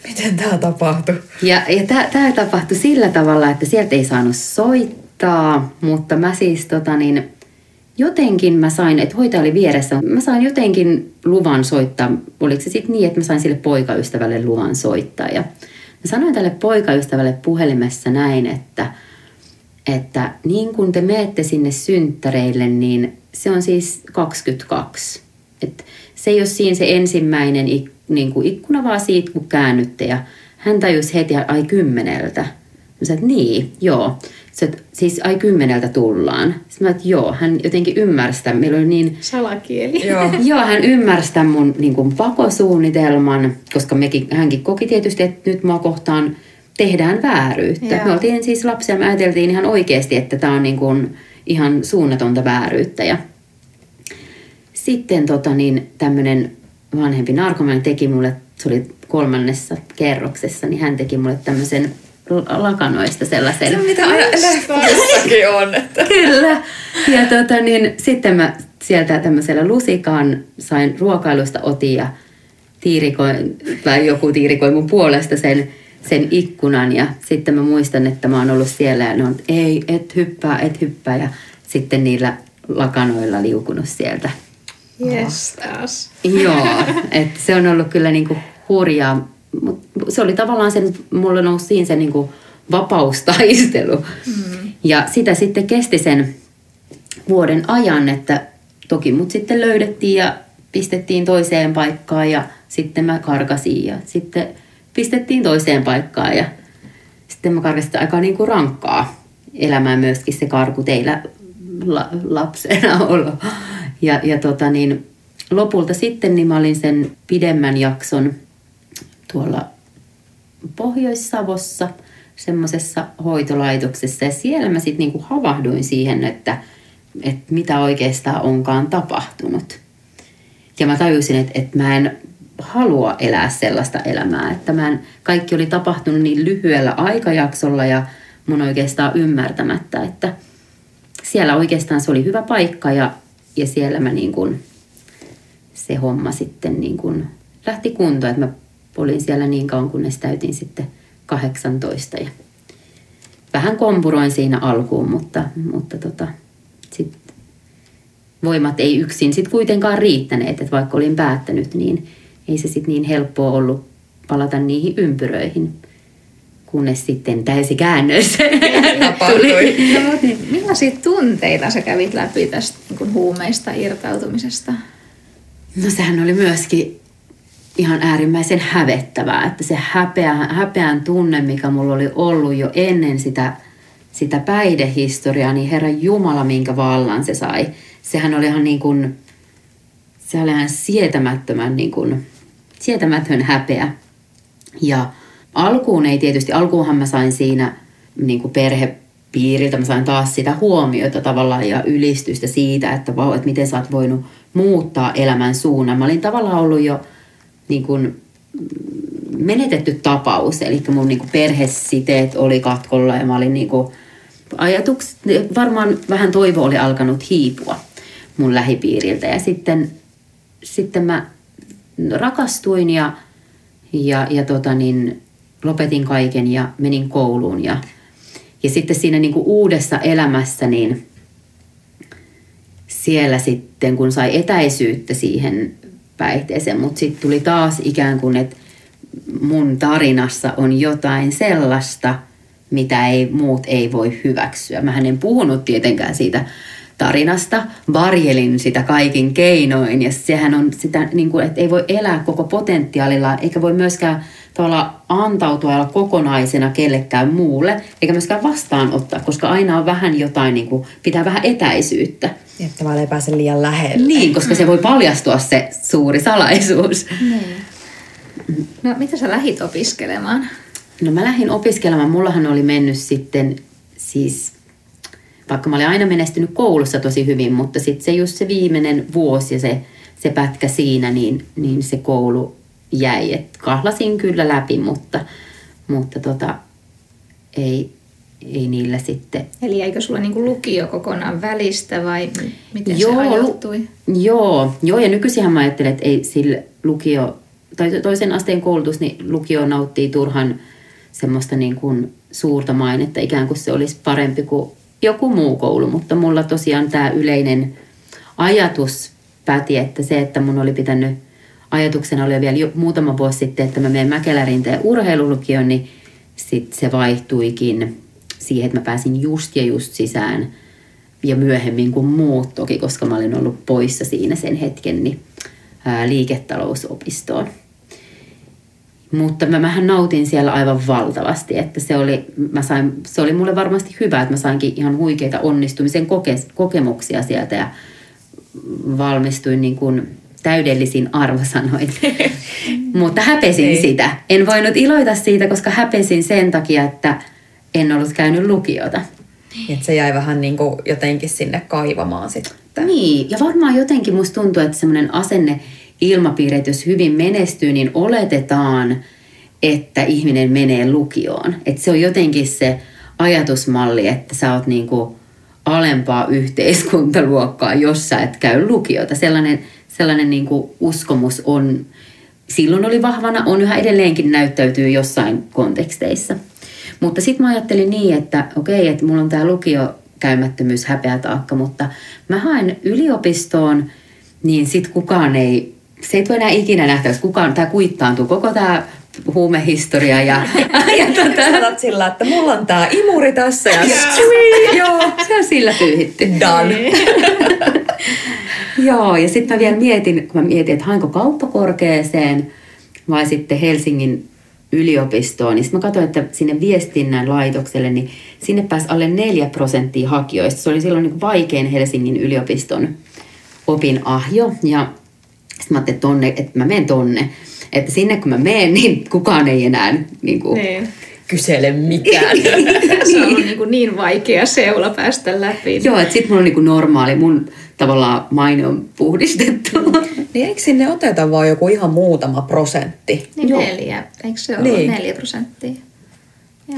Miten tämä tapahtui? Ja, ja tämä tapahtui sillä tavalla, että sieltä ei saanut soittaa mutta mä siis tota niin, jotenkin mä sain, että hoitaja oli vieressä, mä sain jotenkin luvan soittaa. Oliko se sitten niin, että mä sain sille poikaystävälle luvan soittaa. Ja mä sanoin tälle poikaystävälle puhelimessa näin, että, että niin kun te meette sinne synttäreille, niin se on siis 22. Et se ei ole siinä se ensimmäinen ik, niin kuin ikkuna, vaan siitä kun käännytte. Ja hän tajusi heti, ai kymmeneltä. Mä sanoin, että niin, joo. Se, että siis ai kymmeneltä tullaan. Sitten mä että joo, hän jotenkin ymmärsi tämän. Meillä oli niin... Salakieli. Joo. joo, hän ymmärsi tämän mun niin kuin pakosuunnitelman, koska mekin, hänkin koki tietysti, että nyt mua kohtaan tehdään vääryyttä. Joo. Me oltiin siis lapsia, me ajateltiin ihan oikeasti, että tämä on niin kuin ihan suunnatonta vääryyttä. Ja sitten tota, niin, tämmöinen vanhempi narkomaani teki mulle, se oli kolmannessa kerroksessa, niin hän teki mulle tämmöisen lakanoista sellaisen. Se mitä aina leffoissakin on. Että. Kyllä. Ja tota, niin, sitten mä sieltä tämmöisellä lusikaan sain ruokailusta otin ja tiirikoin, tai joku tiirikoi mun puolesta sen, sen ikkunan. Ja sitten mä muistan, että mä oon ollut siellä ja ne on, ei, et hyppää, et hyppää. Ja sitten niillä lakanoilla liukunut sieltä. Yes, taas. Joo, että se on ollut kyllä niinku hurjaa Mut se oli tavallaan sen, mulla nousi siinä se niin kuin vapaustaistelu. Mm. Ja sitä sitten kesti sen vuoden ajan, että toki mut sitten löydettiin ja pistettiin toiseen paikkaan ja sitten mä karkasin ja sitten pistettiin toiseen paikkaan ja sitten mä karkasin aika niin kuin rankkaa elämää myöskin se karku teillä la, lapsena olo. Ja, ja tota niin, lopulta sitten niin mä olin sen pidemmän jakson tuolla Pohjois-Savossa semmoisessa hoitolaitoksessa ja siellä mä sitten niinku havahduin siihen, että, että mitä oikeastaan onkaan tapahtunut. Ja mä tajusin, että, että mä en halua elää sellaista elämää, että mä en, kaikki oli tapahtunut niin lyhyellä aikajaksolla ja mun oikeastaan ymmärtämättä, että siellä oikeastaan se oli hyvä paikka ja, ja siellä mä niin kuin, se homma sitten niin kuin lähti kuntoon, että mä olin siellä niin kauan, kunnes täytin sitten 18. Ja vähän kompuroin siinä alkuun, mutta, mutta tota, sit voimat ei yksin sit kuitenkaan riittäneet, että vaikka olin päättänyt, niin ei se sitten niin helppoa ollut palata niihin ympyröihin, kunnes sitten täysi käännös tuli. No, niin, millaisia tunteita sä kävit läpi tästä niin huumeista irtautumisesta? No sehän oli myöskin ihan äärimmäisen hävettävää, että se häpeä, häpeän tunne, mikä mulla oli ollut jo ennen sitä, sitä päihdehistoriaa, niin Herra Jumala, minkä vallan se sai. Sehän oli ihan niin kuin, se oli ihan sietämättömän niin kuin, sietämätön häpeä. Ja alkuun ei tietysti, alkuunhan mä sain siinä niin kuin perhepiiriltä, mä sain taas sitä huomiota tavallaan ja ylistystä siitä, että vau, että miten sä oot voinut muuttaa elämän suunnan. Mä olin tavallaan ollut jo niin kuin menetetty tapaus, eli mun niin kuin perhesiteet oli katkolla ja mä olin niin kuin ajatuks, varmaan vähän toivo oli alkanut hiipua mun lähipiiriltä ja sitten, sitten mä rakastuin ja, ja, ja tota niin, lopetin kaiken ja menin kouluun ja, ja sitten siinä niin kuin uudessa elämässä niin siellä sitten kun sai etäisyyttä siihen päihteeseen, mutta sitten tuli taas ikään kuin, että mun tarinassa on jotain sellaista, mitä ei, muut ei voi hyväksyä. Mä en puhunut tietenkään siitä tarinasta, varjelin sitä kaikin keinoin ja sehän on sitä, niin kuin, että ei voi elää koko potentiaalilla, eikä voi myöskään tavallaan antautua olla kokonaisena kellekään muulle, eikä myöskään vastaanottaa, koska aina on vähän jotain, niin kuin, pitää vähän etäisyyttä. Että vaan ei pääse liian lähelle. Niin, koska se voi paljastua se suuri salaisuus. Niin. No, mitä sä lähit opiskelemaan? No mä lähdin opiskelemaan. Mullahan oli mennyt sitten siis, vaikka mä olin aina menestynyt koulussa tosi hyvin, mutta sitten se just se viimeinen vuosi ja se, se pätkä siinä, niin, niin se koulu jäi. Et kahlasin kyllä läpi, mutta, mutta tota, ei, ei niillä sitten... Eli jäikö sulla niinku lukio kokonaan välistä vai miten joo, se ajoittui? Joo, joo, ja nykyisinhän mä ajattelen, että ei sillä lukio, tai toisen asteen koulutus, niin lukio nauttii turhan semmoista niin kuin suurta mainetta, ikään kuin se olisi parempi kuin joku muu koulu, mutta mulla tosiaan tämä yleinen ajatus päti, että se, että mun oli pitänyt, ajatuksena oli vielä jo muutama vuosi sitten, että mä menen Mäkelärinteen urheilulukioon, niin sitten se vaihtuikin siihen, että mä pääsin just ja just sisään ja myöhemmin kuin muut toki, koska mä olin ollut poissa siinä sen hetken, niin liiketalousopistoon. Mutta mä vähän nautin siellä aivan valtavasti, että se oli, mä sain, se oli mulle varmasti hyvä, että mä sainkin ihan huikeita onnistumisen koke, kokemuksia sieltä ja valmistuin niin kuin täydellisin arvosanoin. Mutta häpesin Ei. sitä. En voinut iloita siitä, koska häpesin sen takia, että en ollut käynyt lukiota. Että se jäi vähän niin kuin jotenkin sinne kaivamaan sitten. Niin, ja varmaan jotenkin musta tuntuu, että semmoinen asenne ilmapiiri, että jos hyvin menestyy, niin oletetaan, että ihminen menee lukioon. Että se on jotenkin se ajatusmalli, että sä oot niin kuin alempaa yhteiskuntaluokkaa, jos sä et käy lukiota. Sellainen, sellainen niin kuin uskomus on, silloin oli vahvana, on yhä edelleenkin näyttäytyy jossain konteksteissa. Mutta sitten mä ajattelin niin, että okei, että mulla on tämä lukio käymättömyys häpeätaakka, mutta mä haen yliopistoon, niin sitten kukaan ei, se ei tule enää ikinä nähtäväksi, kukaan, tämä kuittaantuu, koko tämä huumehistoria ja, ja tota... Sanot sillä, että mulla on tää imuri tässä ja. Joo, se on sillä pyyhitty. Done. Joo, ja sitten mä vielä mietin, kun mä mietin, että hainko kauppakorkeeseen vai sitten Helsingin yliopistoon, niin sitten mä katsoin, että sinne viestinnän laitokselle, niin sinne pääsi alle 4 prosenttia hakijoista. Se oli silloin niin vaikein Helsingin yliopiston opinahjo, ja sitten mä ajattelin, että, tonne, että mä menen tonne. Että sinne kun mä menen, niin kukaan ei enää niin kuin, niin. kysele mitään. se on niin, kuin niin vaikea seula päästä läpi. Joo, että sitten mulla on niin kuin normaali, mun tavallaan maine on puhdistettu. Niin eikö sinne oteta vaan joku ihan muutama prosentti? Niin Joo. neljä, eikö se ole niin. neljä prosenttia?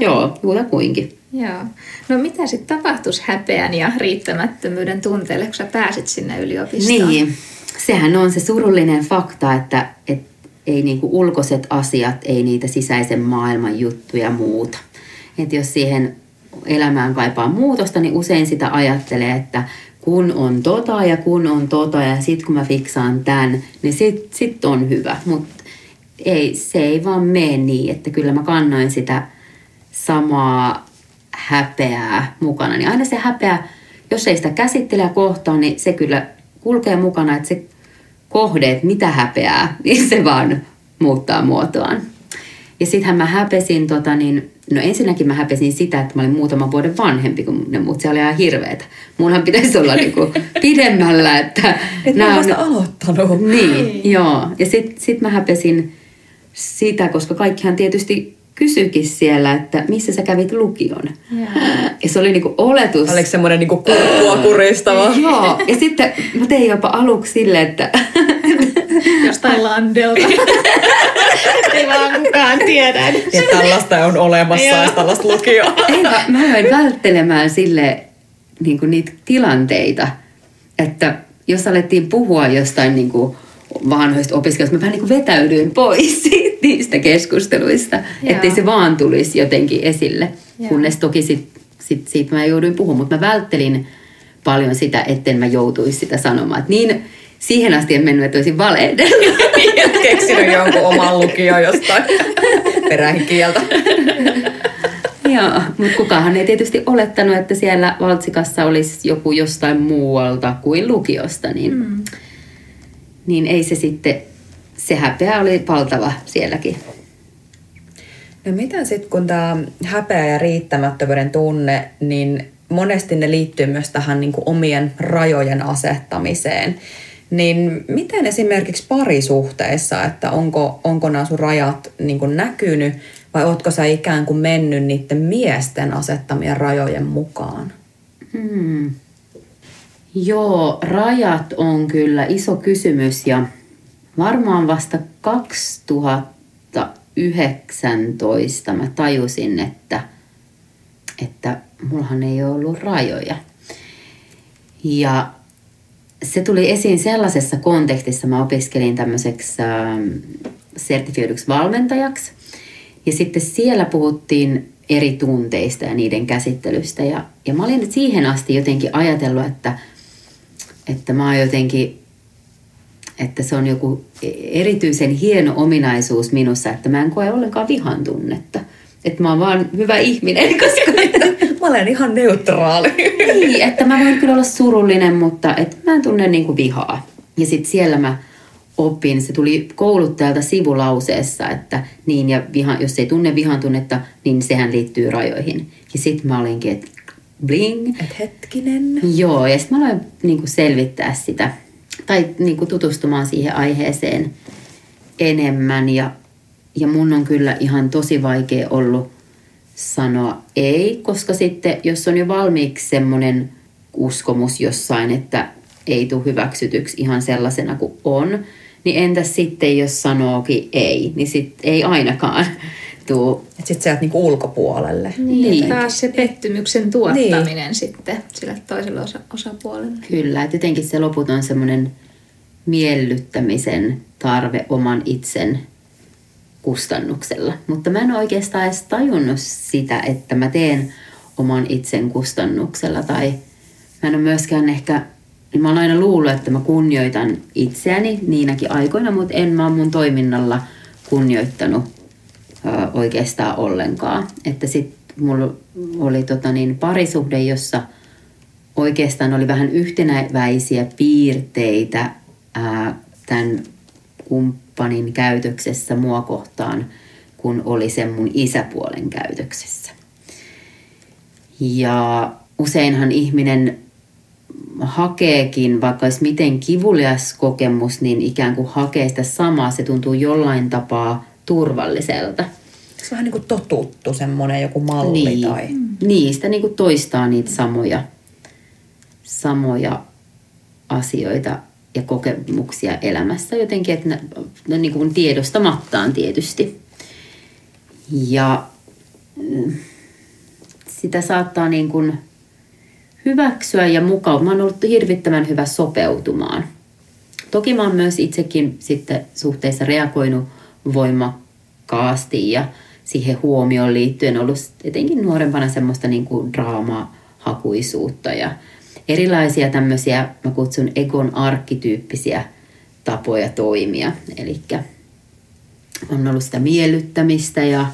Joo, Joo kuinkin. Joo. No mitä sitten tapahtuisi häpeän ja riittämättömyyden tunteelle, kun sä pääsit sinne yliopistoon? Niin, sehän on se surullinen fakta, että, että ei niinku ulkoiset asiat, ei niitä sisäisen maailman juttuja muuta. Että jos siihen elämään kaipaa muutosta, niin usein sitä ajattelee, että kun on tota ja kun on tota ja sit kun mä fiksaan tämän, niin sit, sit on hyvä. Mutta ei, se ei vaan mene niin, että kyllä mä kannoin sitä samaa häpeää mukana. Niin aina se häpeä, jos ei sitä käsittele kohtaa, niin se kyllä kulkee mukana, että se kohde, että mitä häpeää, niin se vaan muuttaa muotoaan. Ja sittenhän mä häpesin, tota, niin, no ensinnäkin mä häpesin sitä, että mä olin muutaman vuoden vanhempi kuin ne muut. Se oli ihan hirveetä. Munhan pitäisi olla niinku pidemmällä, että... Et mä vasta aloittanut. Niin, niin, joo. Ja sitten sit mä häpesin sitä, koska kaikkihan tietysti kysyikin siellä, että missä sä kävit lukion. Ja, ja se oli niinku oletus. Oliko semmoinen niinku kurkkua kuristava? Joo, ja sitten mä tein jopa aluksi sille, että... Jostain landelta. Ei vaan kukaan tiedä. Ja tällaista on olemassa ja tällaista lukioa. Ei, mä, mä välttelemään sille niin niitä tilanteita, että jos alettiin puhua jostain niin kuin vanhoista opiskelijoista, mä vähän niin kuin vetäydyin pois siitä, niistä keskusteluista, Joo. ettei se vaan tulisi jotenkin esille. Joo. Kunnes toki sit, sit, siitä mä jouduin puhumaan, mutta mä välttelin paljon sitä, etten mä joutuisi sitä sanomaan. Et niin siihen asti en mennyt, että olisin valehdellut. Keksinyt jonkun oman lukion jostain perähikieltä. Joo, mutta kukaan ei tietysti olettanut, että siellä Valtsikassa olisi joku jostain muualta kuin lukiosta, niin mm niin ei se sitten, se häpeä oli valtava sielläkin. No miten sitten, kun tämä häpeä ja riittämättömyyden tunne, niin monesti ne liittyy myös tähän niin kuin omien rajojen asettamiseen. Niin miten esimerkiksi parisuhteissa, että onko, onko nämä sun rajat niin kuin näkynyt vai ootko sä ikään kuin mennyt niiden miesten asettamien rajojen mukaan? Hmm. Joo, rajat on kyllä iso kysymys ja varmaan vasta 2019 mä tajusin, että, että mullahan ei ole ollut rajoja. Ja se tuli esiin sellaisessa kontekstissa, mä opiskelin tämmöiseksi ähm, sertifioiduksi valmentajaksi. Ja sitten siellä puhuttiin eri tunteista ja niiden käsittelystä. Ja, ja mä olin siihen asti jotenkin ajatellut, että, että mä oon jotenkin, että se on joku erityisen hieno ominaisuus minussa, että mä en koe ollenkaan vihan tunnetta. Että mä oon vaan hyvä ihminen, koska... Että, mä olen ihan neutraali. niin, että mä voin kyllä olla surullinen, mutta että mä en tunne niinku vihaa. Ja sitten siellä mä opin, se tuli kouluttajalta sivulauseessa, että niin ja viha, jos ei tunne vihan tunnetta, niin sehän liittyy rajoihin. Ja sitten mä olinkin, että bling. Et hetkinen. Joo, ja sitten mä aloin niin kuin selvittää sitä tai niin kuin tutustumaan siihen aiheeseen enemmän. Ja, ja mun on kyllä ihan tosi vaikea ollut sanoa ei, koska sitten jos on jo valmiiksi semmoinen uskomus jossain, että ei tule hyväksytyksi ihan sellaisena kuin on, niin entäs sitten, jos sanookin ei, niin sitten ei ainakaan tuu. Että sitten sieltä niinku ulkopuolelle. Niin, niin. taas se pettymyksen tuottaminen niin. sitten sille toiselle osa- osapuolelle. Kyllä, että jotenkin se loput on semmoinen miellyttämisen tarve oman itsen kustannuksella. Mutta mä en oikeastaan edes tajunnut sitä, että mä teen oman itsen kustannuksella. Tai mä en ole myöskään ehkä niin mä oon aina luullut, että mä kunnioitan itseäni niinäkin aikoina, mutta en mä mun toiminnalla kunnioittanut oikeastaan ollenkaan. Että sit mulla oli tota niin, parisuhde, jossa oikeastaan oli vähän yhtenäväisiä piirteitä ää, tämän kumppanin käytöksessä mua kohtaan, kun oli sen mun isäpuolen käytöksessä. Ja useinhan ihminen hakeekin, vaikka olisi miten kivulias kokemus, niin ikään kuin hakee sitä samaa. Se tuntuu jollain tapaa turvalliselta. Se on vähän niin kuin totuttu semmoinen joku malli niin, tai... Niin, sitä niin kuin toistaa niitä samoja, samoja asioita ja kokemuksia elämässä jotenkin, että ne, ne niin kuin tiedostamattaan tietysti. Ja mm, sitä saattaa niin kuin hyväksyä ja mukaan. Mä oon ollut hirvittävän hyvä sopeutumaan. Toki mä oon myös itsekin sitten suhteessa reagoinut voimakkaasti ja siihen huomioon liittyen ollut etenkin nuorempana semmoista niin kuin draamahakuisuutta ja erilaisia tämmöisiä, mä kutsun egon arkkityyppisiä tapoja toimia. Eli on ollut sitä miellyttämistä ja,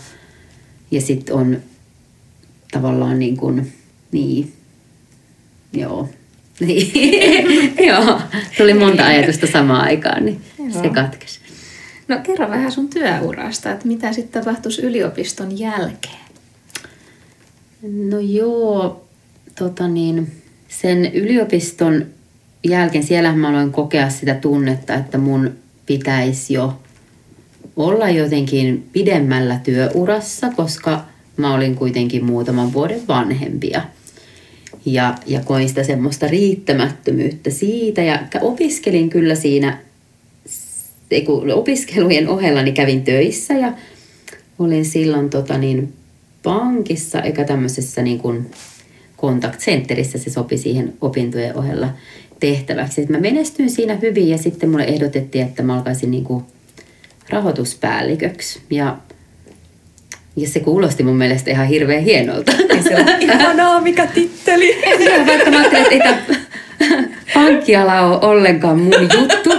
ja sitten on tavallaan niin kuin, niin, Joo. Niin. Joo, tuli monta ajatusta samaan aikaan, niin se katkesi. No kerro vähän sun työurasta, että mitä sitten tapahtuisi yliopiston jälkeen? No joo, tota niin, sen yliopiston jälkeen siellä mä aloin kokea sitä tunnetta, että mun pitäisi jo olla jotenkin pidemmällä työurassa, koska mä olin kuitenkin muutaman vuoden vanhempia – ja, ja koin sitä semmoista riittämättömyyttä siitä ja opiskelin kyllä siinä kun opiskelujen ohella niin kävin töissä ja olin silloin tota niin, pankissa eikä tämmöisessä niin kuin contact centerissä se sopi siihen opintojen ohella tehtäväksi. Sitten mä menestyin siinä hyvin ja sitten mulle ehdotettiin, että mä alkaisin niin kuin rahoituspäälliköksi. Ja ja se kuulosti mun mielestä ihan hirveän hienolta. ihanaa, mikä titteli. Joo, vaikka mä ajattelin, että ei tämä pankkiala ole ollenkaan mun juttu.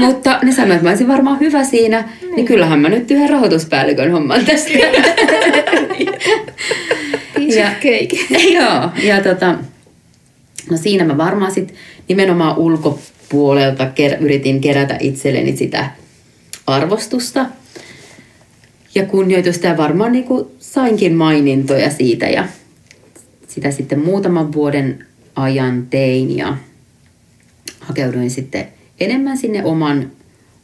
Mutta ne sanoivat, että mä olisin varmaan hyvä siinä. Niin, niin. kyllähän mä nyt yhden rahoituspäällikön homman tästä. ja, joo, ja tota, no siinä mä varmaan sitten nimenomaan ulkopuolelta ker- yritin kerätä itselleni sitä arvostusta – ja kunnioitusta ja varmaan niin kuin sainkin mainintoja siitä ja sitä sitten muutaman vuoden ajan tein ja hakeuduin sitten enemmän sinne oman,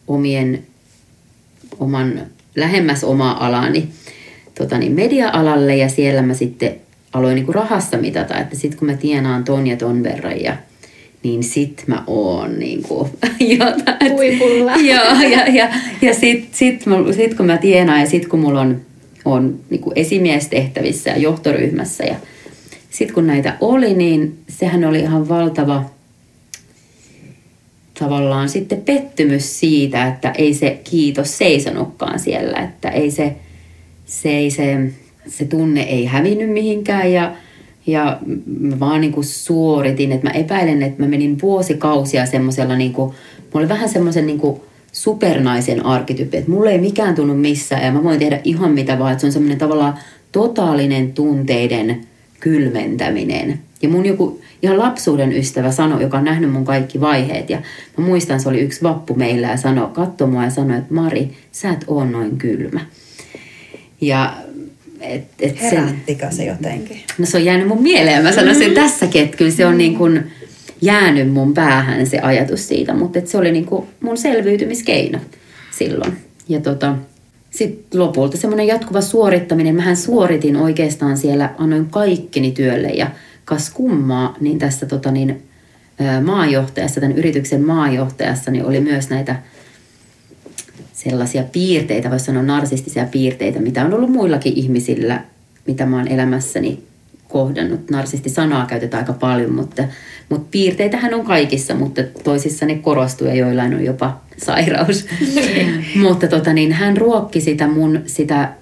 omien, oman, lähemmäs omaa alani tota niin, media-alalle ja siellä mä sitten aloin niin kuin rahassa mitata, että sitten kun mä tienaan ton ja ton verran ja niin sit mä oon niin kuin, jotain. Huipulla. Joo, ja, ja, ja sit, sit, sit, kun mä tienaan ja sit kun mulla on, on niin kuin esimiestehtävissä ja johtoryhmässä ja sit kun näitä oli, niin sehän oli ihan valtava tavallaan sitten pettymys siitä, että ei se kiitos seisonutkaan siellä, että ei se, se, ei se se tunne ei hävinnyt mihinkään ja, ja mä vaan niin kuin suoritin, että mä epäilen, että mä menin vuosikausia semmoisella niin kuin, mulla oli vähän semmoisen niin kuin supernaisen arkkityyppi, että mulle ei mikään tunnu missään ja mä voin tehdä ihan mitä vaan, että se on semmoinen tavallaan totaalinen tunteiden kylmentäminen. Ja mun joku ihan lapsuuden ystävä sanoi, joka on nähnyt mun kaikki vaiheet. Ja mä muistan, se oli yksi vappu meillä ja sanoi, katsoi mua ja sanoi, että Mari, sä et oo noin kylmä. Ja et, et Herättikö se jotenkin? No se on jäänyt mun mieleen. Mä sanoin sen mm. tässäkin, että kyllä se on niin kuin jäänyt mun päähän se ajatus siitä. Mutta se oli niin kuin mun selviytymiskeino silloin. Ja tota, sitten lopulta semmoinen jatkuva suorittaminen. Mähän suoritin oikeastaan siellä, annoin kaikkini työlle ja kas kummaa, niin tässä tota niin, maajohtajassa, tämän yrityksen maajohtajassa, niin oli myös näitä sellaisia piirteitä, voisi sanoa narsistisia piirteitä, mitä on ollut muillakin ihmisillä, mitä mä oon elämässäni kohdannut. Narsisti-sanaa käytetään aika paljon, mutta, mutta piirteitähän on kaikissa, mutta toisissa ne korostuu ja joillain on jopa sairaus. mutta tota, niin, hän ruokki sitä mun sitä,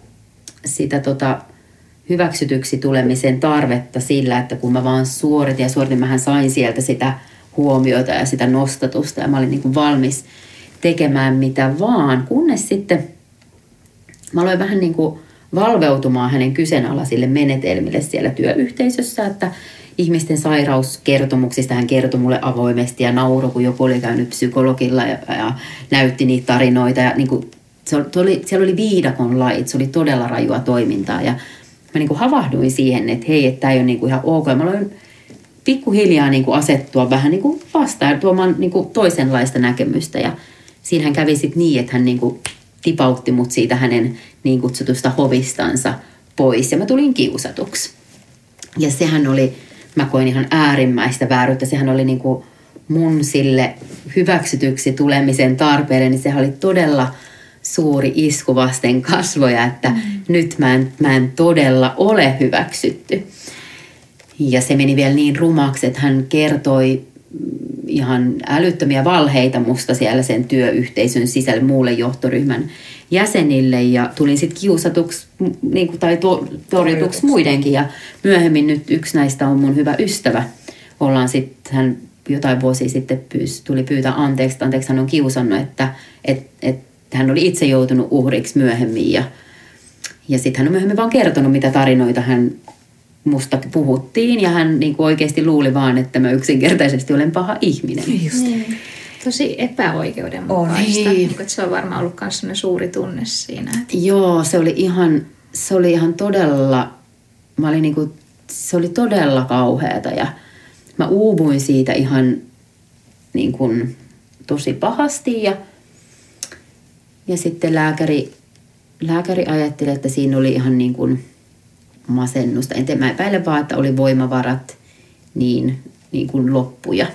sitä tota, hyväksytyksi tulemisen tarvetta sillä, että kun mä vaan suoritin ja suoritin, mähän sain sieltä sitä huomiota ja sitä nostatusta ja mä olin niin kuin valmis tekemään mitä vaan, kunnes sitten mä aloin vähän niin kuin valveutumaan hänen kyseenalaisille menetelmille siellä työyhteisössä, että ihmisten sairauskertomuksista hän kertoi mulle avoimesti ja nauro, kun joku oli käynyt psykologilla ja, ja näytti niitä tarinoita. Ja niin kuin, se oli, siellä oli viidakon lait, se oli todella rajua toimintaa ja mä niin kuin havahduin siihen, että hei, että tämä ei ole niin kuin ihan ok. Ja mä aloin pikkuhiljaa niin kuin asettua vähän niin kuin vastaan, tuomaan niin kuin toisenlaista näkemystä ja siinähän kävi sitten niin, että hän niin kuin tipautti mut siitä hänen niin kutsutusta hovistansa pois ja mä tulin kiusatuksi. Ja sehän oli, mä koin ihan äärimmäistä vääryyttä, sehän oli niin kuin mun sille hyväksytyksi tulemisen tarpeelle, niin sehän oli todella suuri isku vasten kasvoja, että mm. nyt mä en, mä en todella ole hyväksytty. Ja se meni vielä niin rumaksi, että hän kertoi ihan älyttömiä valheita musta siellä sen työyhteisön sisällä muulle johtoryhmän jäsenille ja tulin sitten kiusatuksi niin kuin, tai to, torjutuksi muidenkin ja myöhemmin nyt yksi näistä on mun hyvä ystävä. Ollaan sitten, hän jotain vuosia sitten pyys, tuli pyytää anteeksi, anteeksi hän on kiusannut, että et, et, hän oli itse joutunut uhriksi myöhemmin ja, ja sitten hän on myöhemmin vaan kertonut, mitä tarinoita hän musta puhuttiin ja hän niin kuin oikeasti luuli vaan, että mä yksinkertaisesti olen paha ihminen. Just. Niin. Tosi epäoikeudenmukaista. Niin. Niin, se on varmaan ollut myös suuri tunne siinä. Että... Joo, se oli ihan, se oli ihan todella, mä olin niin kuin, se oli todella kauheata ja mä uuvuin siitä ihan niin kuin, tosi pahasti ja, ja sitten lääkäri, lääkäri ajatteli, että siinä oli ihan niin kuin, masennusta. En mä epäile vaan, että oli voimavarat niin, niin kuin loppuja.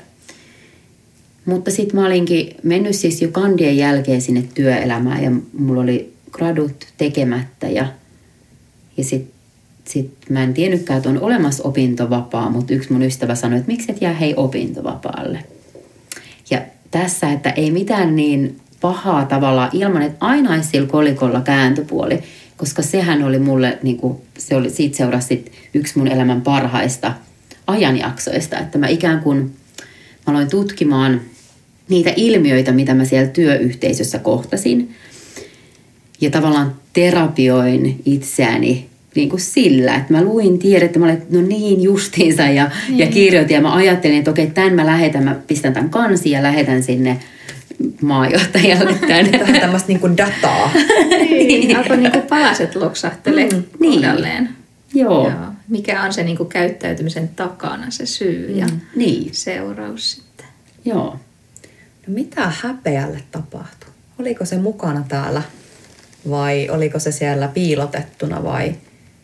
Mutta sitten mä olinkin mennyt siis jo kandien jälkeen sinne työelämään ja mulla oli gradut tekemättä ja, ja sitten sit mä en tiennytkään, että on olemassa opintovapaa, mutta yksi mun ystävä sanoi, että miksi et jää hei opintovapaalle. Ja tässä, että ei mitään niin pahaa tavalla ilman, että aina sillä kolikolla kääntöpuoli koska sehän oli mulle, niin kuin, se oli, siitä seurasi yksi mun elämän parhaista ajanjaksoista, että mä ikään kuin mä aloin tutkimaan niitä ilmiöitä, mitä mä siellä työyhteisössä kohtasin. Ja tavallaan terapioin itseäni niin kuin sillä, että mä luin tiedettä, mä olin, no niin justiinsa ja, mm. ja niin. kirjoitin ja mä ajattelin, että okei, tämän mä lähetän, mä pistän tämän kansi ja lähetän sinne maajohtajalle tänne. Vähän tämmöistä niin kuin dataa. niin, alkoi niin kuin palaset loksahtelee mm, niin. Joo. Joo. Mikä on se niin kuin käyttäytymisen takana se syy ja mm. niin. seuraus sitten. Joo. No mitä häpeälle tapahtui? Oliko se mukana täällä vai oliko se siellä piilotettuna vai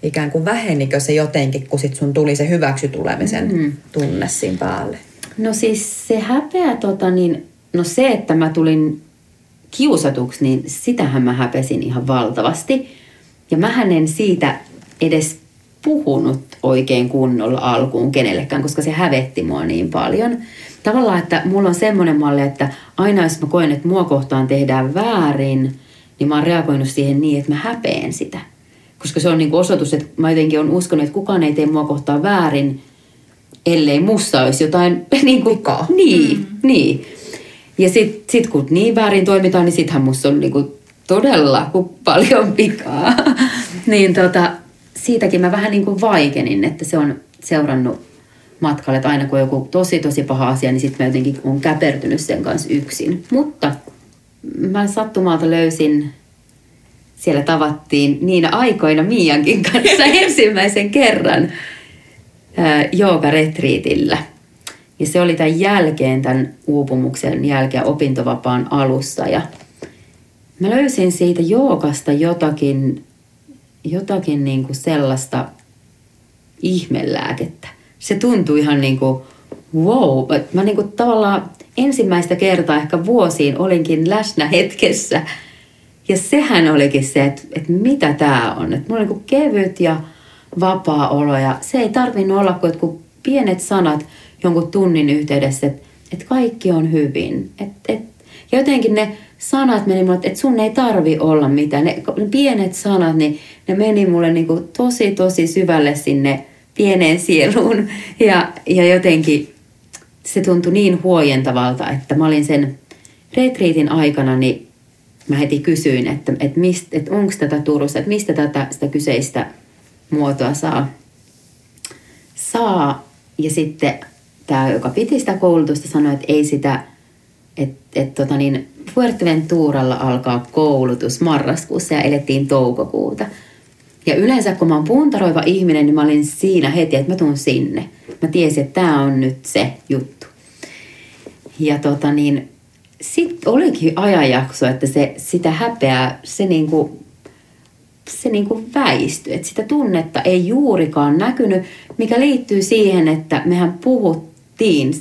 ikään kuin vähenikö se jotenkin, kun sit sun tuli se hyväksytulemisen mm-hmm. tunne siinä päälle? No siis se häpeä tota niin, No se, että mä tulin kiusatuksi, niin sitähän mä häpesin ihan valtavasti. Ja mä en siitä edes puhunut oikein kunnolla alkuun kenellekään, koska se hävetti mua niin paljon. Tavallaan, että mulla on semmoinen malli, että aina jos mä koen, että mua kohtaan tehdään väärin, niin mä oon reagoinut siihen niin, että mä häpeen sitä. koska se on niin kuin osoitus, että mä jotenkin on uskonut, että kukaan ei tee mua kohtaan väärin, ellei mussa olisi jotain niin kuin, Vikaa. Niin, mm. niin. Ja sitten sit kun niin väärin toimitaan, niin sittenhän musta on niin kuin todella paljon vikaa. niin tota, siitäkin mä vähän niin kuin vaikenin, että se on seurannut matkalle, että aina kun on joku tosi tosi paha asia, niin sitten mä jotenkin on käpertynyt sen kanssa yksin. Mutta mä sattumalta löysin, siellä tavattiin niinä aikoina Miankin kanssa ensimmäisen kerran joogaretriitillä. Ja se oli tämän jälkeen, tämän uupumuksen jälkeen opintovapaan alussa. Ja mä löysin siitä joogasta jotakin, jotakin niin kuin sellaista ihmelääkettä. Se tuntui ihan niin kuin, wow. Mä niin kuin tavallaan ensimmäistä kertaa ehkä vuosiin olinkin läsnä hetkessä. Ja sehän olikin se, että, että mitä tämä on. Että mulla on niin kevyt ja vapaa olo ja se ei tarvinnut olla kuin pienet sanat jonkun tunnin yhteydessä, että, että kaikki on hyvin. Että, että, ja jotenkin ne sanat meni mulle, että sun ei tarvi olla mitään. Ne, ne pienet sanat, niin ne meni mulle niin kuin tosi tosi syvälle sinne pieneen sieluun. Ja, ja jotenkin se tuntui niin huojentavalta, että mä olin sen retriitin aikana, niin mä heti kysyin, että, että, mist, että onko tätä Turussa, että mistä tätä sitä kyseistä muotoa saa. saa. Ja sitten tämä, joka piti sitä koulutusta, sanoi, että ei sitä, että, että tota niin, Fuerteventuralla alkaa koulutus marraskuussa ja elettiin toukokuuta. Ja yleensä kun mä oon puntaroiva ihminen, niin mä olin siinä heti, että mä tuun sinne. Mä tiesin, että tämä on nyt se juttu. Ja tota niin, sitten olikin ajanjakso, että se, sitä häpeää, se niinku, se niinku väistyi. Että sitä tunnetta ei juurikaan näkynyt, mikä liittyy siihen, että mehän puhuttiin,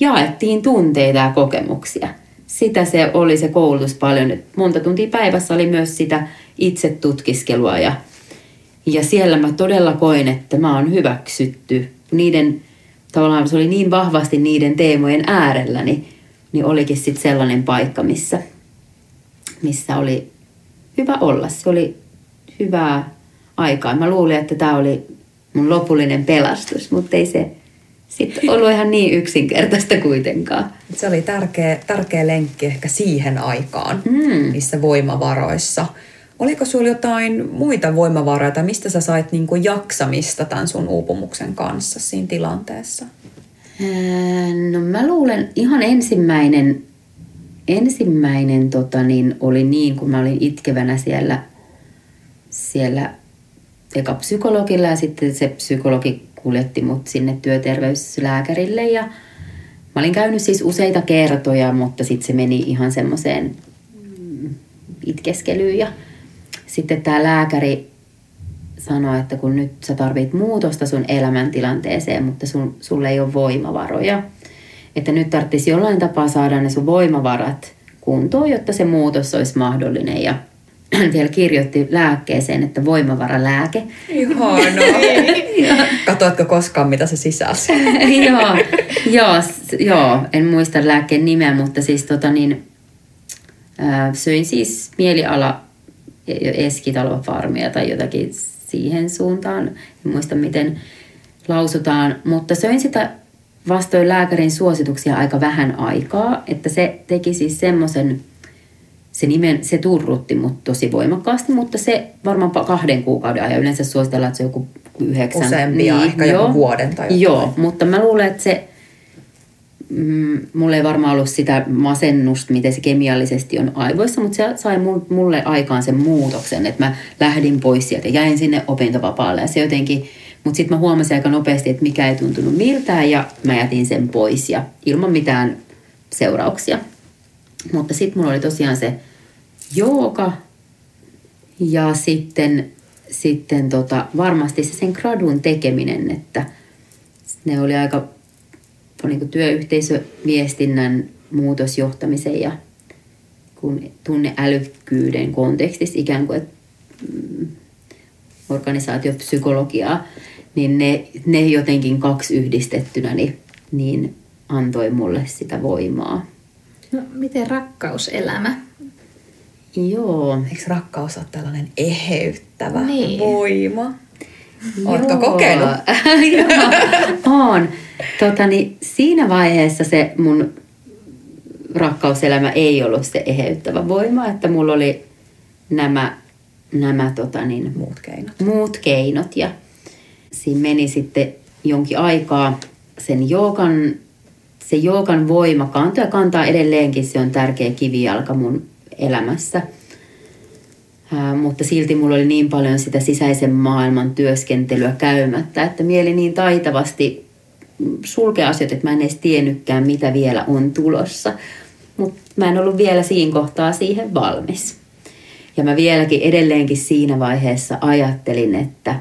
jaettiin tunteita ja kokemuksia. Sitä se oli se koulutus paljon. Monta tuntia päivässä oli myös sitä itse tutkiskelua ja, ja siellä mä todella koin, että mä oon hyväksytty niiden tavallaan se oli niin vahvasti niiden teemojen äärellä, niin, niin olikin sitten sellainen paikka, missä, missä oli hyvä olla. Se oli hyvää aikaa. Mä luulin, että tämä oli mun lopullinen pelastus, mutta ei se sitten ollut ihan niin yksinkertaista kuitenkaan. Se oli tärkeä, tärkeä lenkki ehkä siihen aikaan, mm. niissä voimavaroissa. Oliko sinulla jotain muita voimavaroja tai mistä sä sait niin kuin jaksamista tämän sun uupumuksen kanssa siinä tilanteessa? No mä luulen ihan ensimmäinen, ensimmäinen tota niin, oli niin, kun mä olin itkevänä siellä, siellä eka psykologilla ja sitten se psykologi kuljetti mut sinne työterveyslääkärille ja mä olin käynyt siis useita kertoja, mutta sitten se meni ihan semmoiseen itkeskelyyn ja sitten tämä lääkäri sanoi, että kun nyt sä tarvit muutosta sun elämäntilanteeseen, mutta sun, sulle ei ole voimavaroja. Että nyt tarvitsisi jollain tapaa saada ne sun voimavarat kuntoon, jotta se muutos olisi mahdollinen. Ja vielä kirjoitti lääkkeeseen, että voimavaralääke. Ihanaa. Katoitko koskaan, mitä se sisälsi? joo, joo, joo, en muista lääkkeen nimeä, mutta siis tota niin, äh, söin siis mieliala eskitalofarmia tai jotakin siihen suuntaan. En muista, miten lausutaan, mutta söin sitä vastoin lääkärin suosituksia aika vähän aikaa, että se teki siis semmoisen, se, nimen, se turrutti mut tosi voimakkaasti, mutta se varmaan kahden kuukauden ajan yleensä suositellaan, että se on joku yhdeksän. Useampia, niin, ehkä joo, joku vuoden tai jotain. Joo, mutta mä luulen, että se mm, mulla ei varmaan ollut sitä masennusta, miten se kemiallisesti on aivoissa, mutta se sai mulle aikaan sen muutoksen, että mä lähdin pois sieltä, jäin sinne opintovapaalle ja se jotenkin, mutta sitten mä huomasin aika nopeasti, että mikä ei tuntunut miltään ja mä jätin sen pois ja ilman mitään seurauksia. Mutta sitten mulla oli tosiaan se jooga ja sitten, sitten tota, varmasti se sen gradun tekeminen, että ne oli aika niin työyhteisöviestinnän muutosjohtamisen ja kun tunneälykkyyden kontekstissa ikään kuin, että mm, organisaatiopsykologiaa, niin ne, ne jotenkin kaksi yhdistettynä niin, niin antoi mulle sitä voimaa. No, miten rakkauselämä? Joo. Eikö rakkaus ole tällainen eheyttävä Niin. voima? Oletko kokenut? Joo, on. Tota, niin siinä vaiheessa se mun rakkauselämä ei ollut se eheyttävä voima, että mulla oli nämä, nämä tota niin, Muut keinot. muut keinot ja siinä meni sitten jonkin aikaa sen joogan, se joogan voima kantoi ja kantaa edelleenkin, se on tärkeä kivijalka mun elämässä. Ää, mutta silti mulla oli niin paljon sitä sisäisen maailman työskentelyä käymättä, että mieli niin taitavasti sulkea asioita, että mä en edes tiennytkään, mitä vielä on tulossa. Mutta mä en ollut vielä siinä kohtaa siihen valmis. Ja mä vieläkin edelleenkin siinä vaiheessa ajattelin, että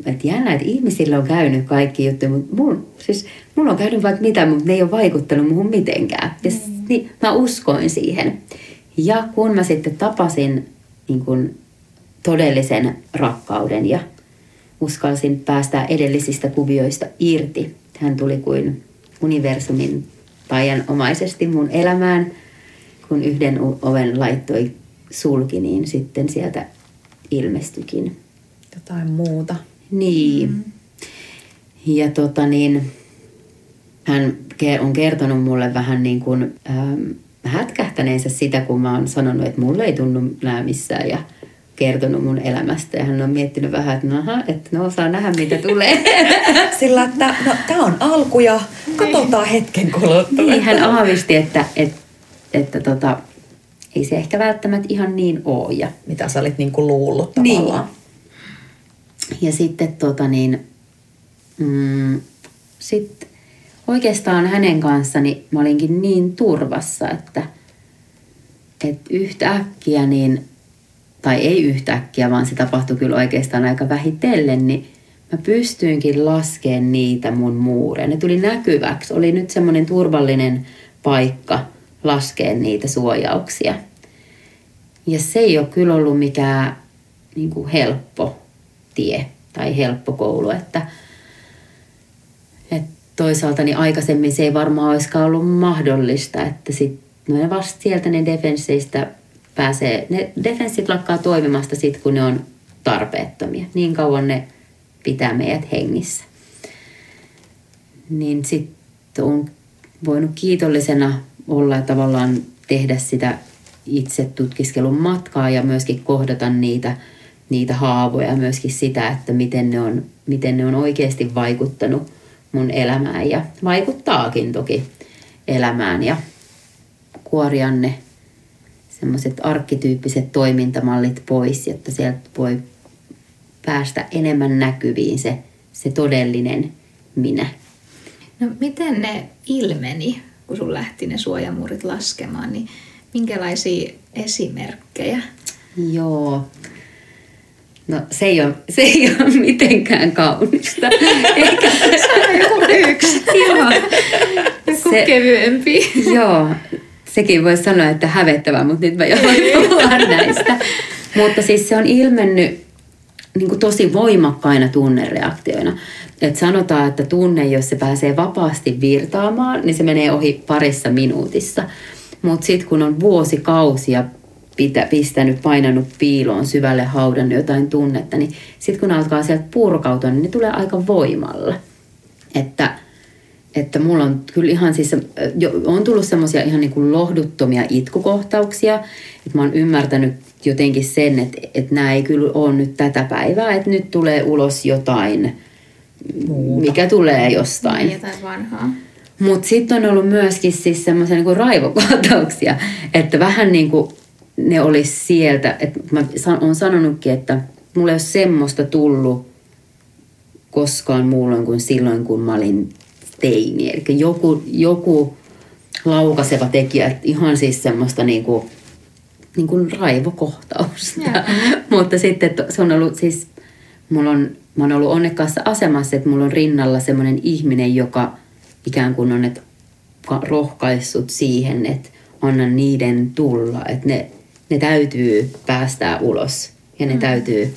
et, et jännä, että ihmisillä on käynyt kaikki juttuja, mutta mulla, siis, mulla on käynyt vaikka mitä, mutta ne ei ole vaikuttanut muuhun mitenkään. Ja s- niin, mä uskoin siihen. Ja kun mä sitten tapasin niin kun, todellisen rakkauden ja uskalsin päästä edellisistä kuvioista irti, hän tuli kuin universumin taianomaisesti mun elämään, kun yhden oven laittoi sulki, niin sitten sieltä ilmestyikin. Jotain muuta. Niin. Mm. Ja tota niin, hän on kertonut mulle vähän niin kuin ähm, hätkähtäneensä sitä, kun mä oon sanonut, että mulle ei tunnu nää missään ja kertonut mun elämästä. Ja hän on miettinyt vähän, että no, aha, että no saa nähdä mitä tulee. Sillä, että no, tämä on alku ja katsotaan hetken kuluttua. niin hän aavisti, että, että, että tota, ei se ehkä välttämättä ihan niin oo. Ja Mitä sä olit niinku luullut Niin. Ja sitten tota niin, mm, sit oikeastaan hänen kanssani mä olinkin niin turvassa, että, että yhtäkkiä niin, tai ei yhtäkkiä, vaan se tapahtui kyllä oikeastaan aika vähitellen, niin mä pystyinkin laskemaan niitä mun muureja. Ne tuli näkyväksi. Oli nyt semmoinen turvallinen paikka laskea niitä suojauksia. Ja se ei ole kyllä ollut mikään niin kuin helppo tie tai helppo koulu, että, että toisaalta niin aikaisemmin se ei varmaan olisikaan ollut mahdollista, että sit, no ne vasta sieltä ne defensseistä pääsee, ne defenssit lakkaa toimimasta sit kun ne on tarpeettomia. Niin kauan ne pitää meidät hengissä. Niin sitten on voinut kiitollisena olla ja tavallaan tehdä sitä itse tutkiskelun matkaa ja myöskin kohdata niitä, niitä haavoja ja myöskin sitä, että miten ne, on, miten ne on oikeasti vaikuttanut mun elämään ja vaikuttaakin toki elämään ja kuoria ne semmoiset arkkityyppiset toimintamallit pois, jotta sieltä voi päästä enemmän näkyviin se, se todellinen minä. No miten ne ilmeni, kun sun lähti ne suojamuurit laskemaan, niin minkälaisia esimerkkejä? Joo. No se ei ole, se ei ole mitenkään kaunista. Eikä, Joku yksi. joo. Joku Se- kevyempi. Joo, sekin voi sanoa, että hävettävää, mutta nyt mä joudun puhua näistä. Mutta siis se on ilmennyt niin kuin tosi voimakkaina tunnereaktioina. Et sanotaan, että tunne, jos se pääsee vapaasti virtaamaan, niin se menee ohi parissa minuutissa. Mutta sitten kun on vuosikausia pitä, pistänyt, painanut piiloon, syvälle haudannut jotain tunnetta, niin sitten kun alkaa sieltä purkautua, niin ne tulee aika voimalla. Että että mulla on kyllä ihan siis, jo, on tullut semmoisia ihan niin kuin lohduttomia itkukohtauksia, että mä oon ymmärtänyt jotenkin sen, että, että nämä ei kyllä ole nyt tätä päivää, että nyt tulee ulos jotain, Muuta. mikä tulee jostain. Niin, jotain vanhaa. Mutta sitten on ollut myöskin siis semmoisia niinku raivokohtauksia, että vähän niin kuin ne olisi sieltä, että mä olen sanonutkin, että mulla ei ole semmoista tullut koskaan muulloin kuin silloin, kun mä olin teini. Eli joku, joku laukaseva tekijä, että ihan siis semmoista niin kuin, niin kuin raivokohtausta. Joo. Mutta sitten se on ollut siis, mulla on, mä oon ollut onnekkaassa asemassa, että mulla on rinnalla semmoinen ihminen, joka ikään kuin on että ka- rohkaissut siihen, että anna niiden tulla, että ne, ne täytyy päästää ulos ja ne mm. täytyy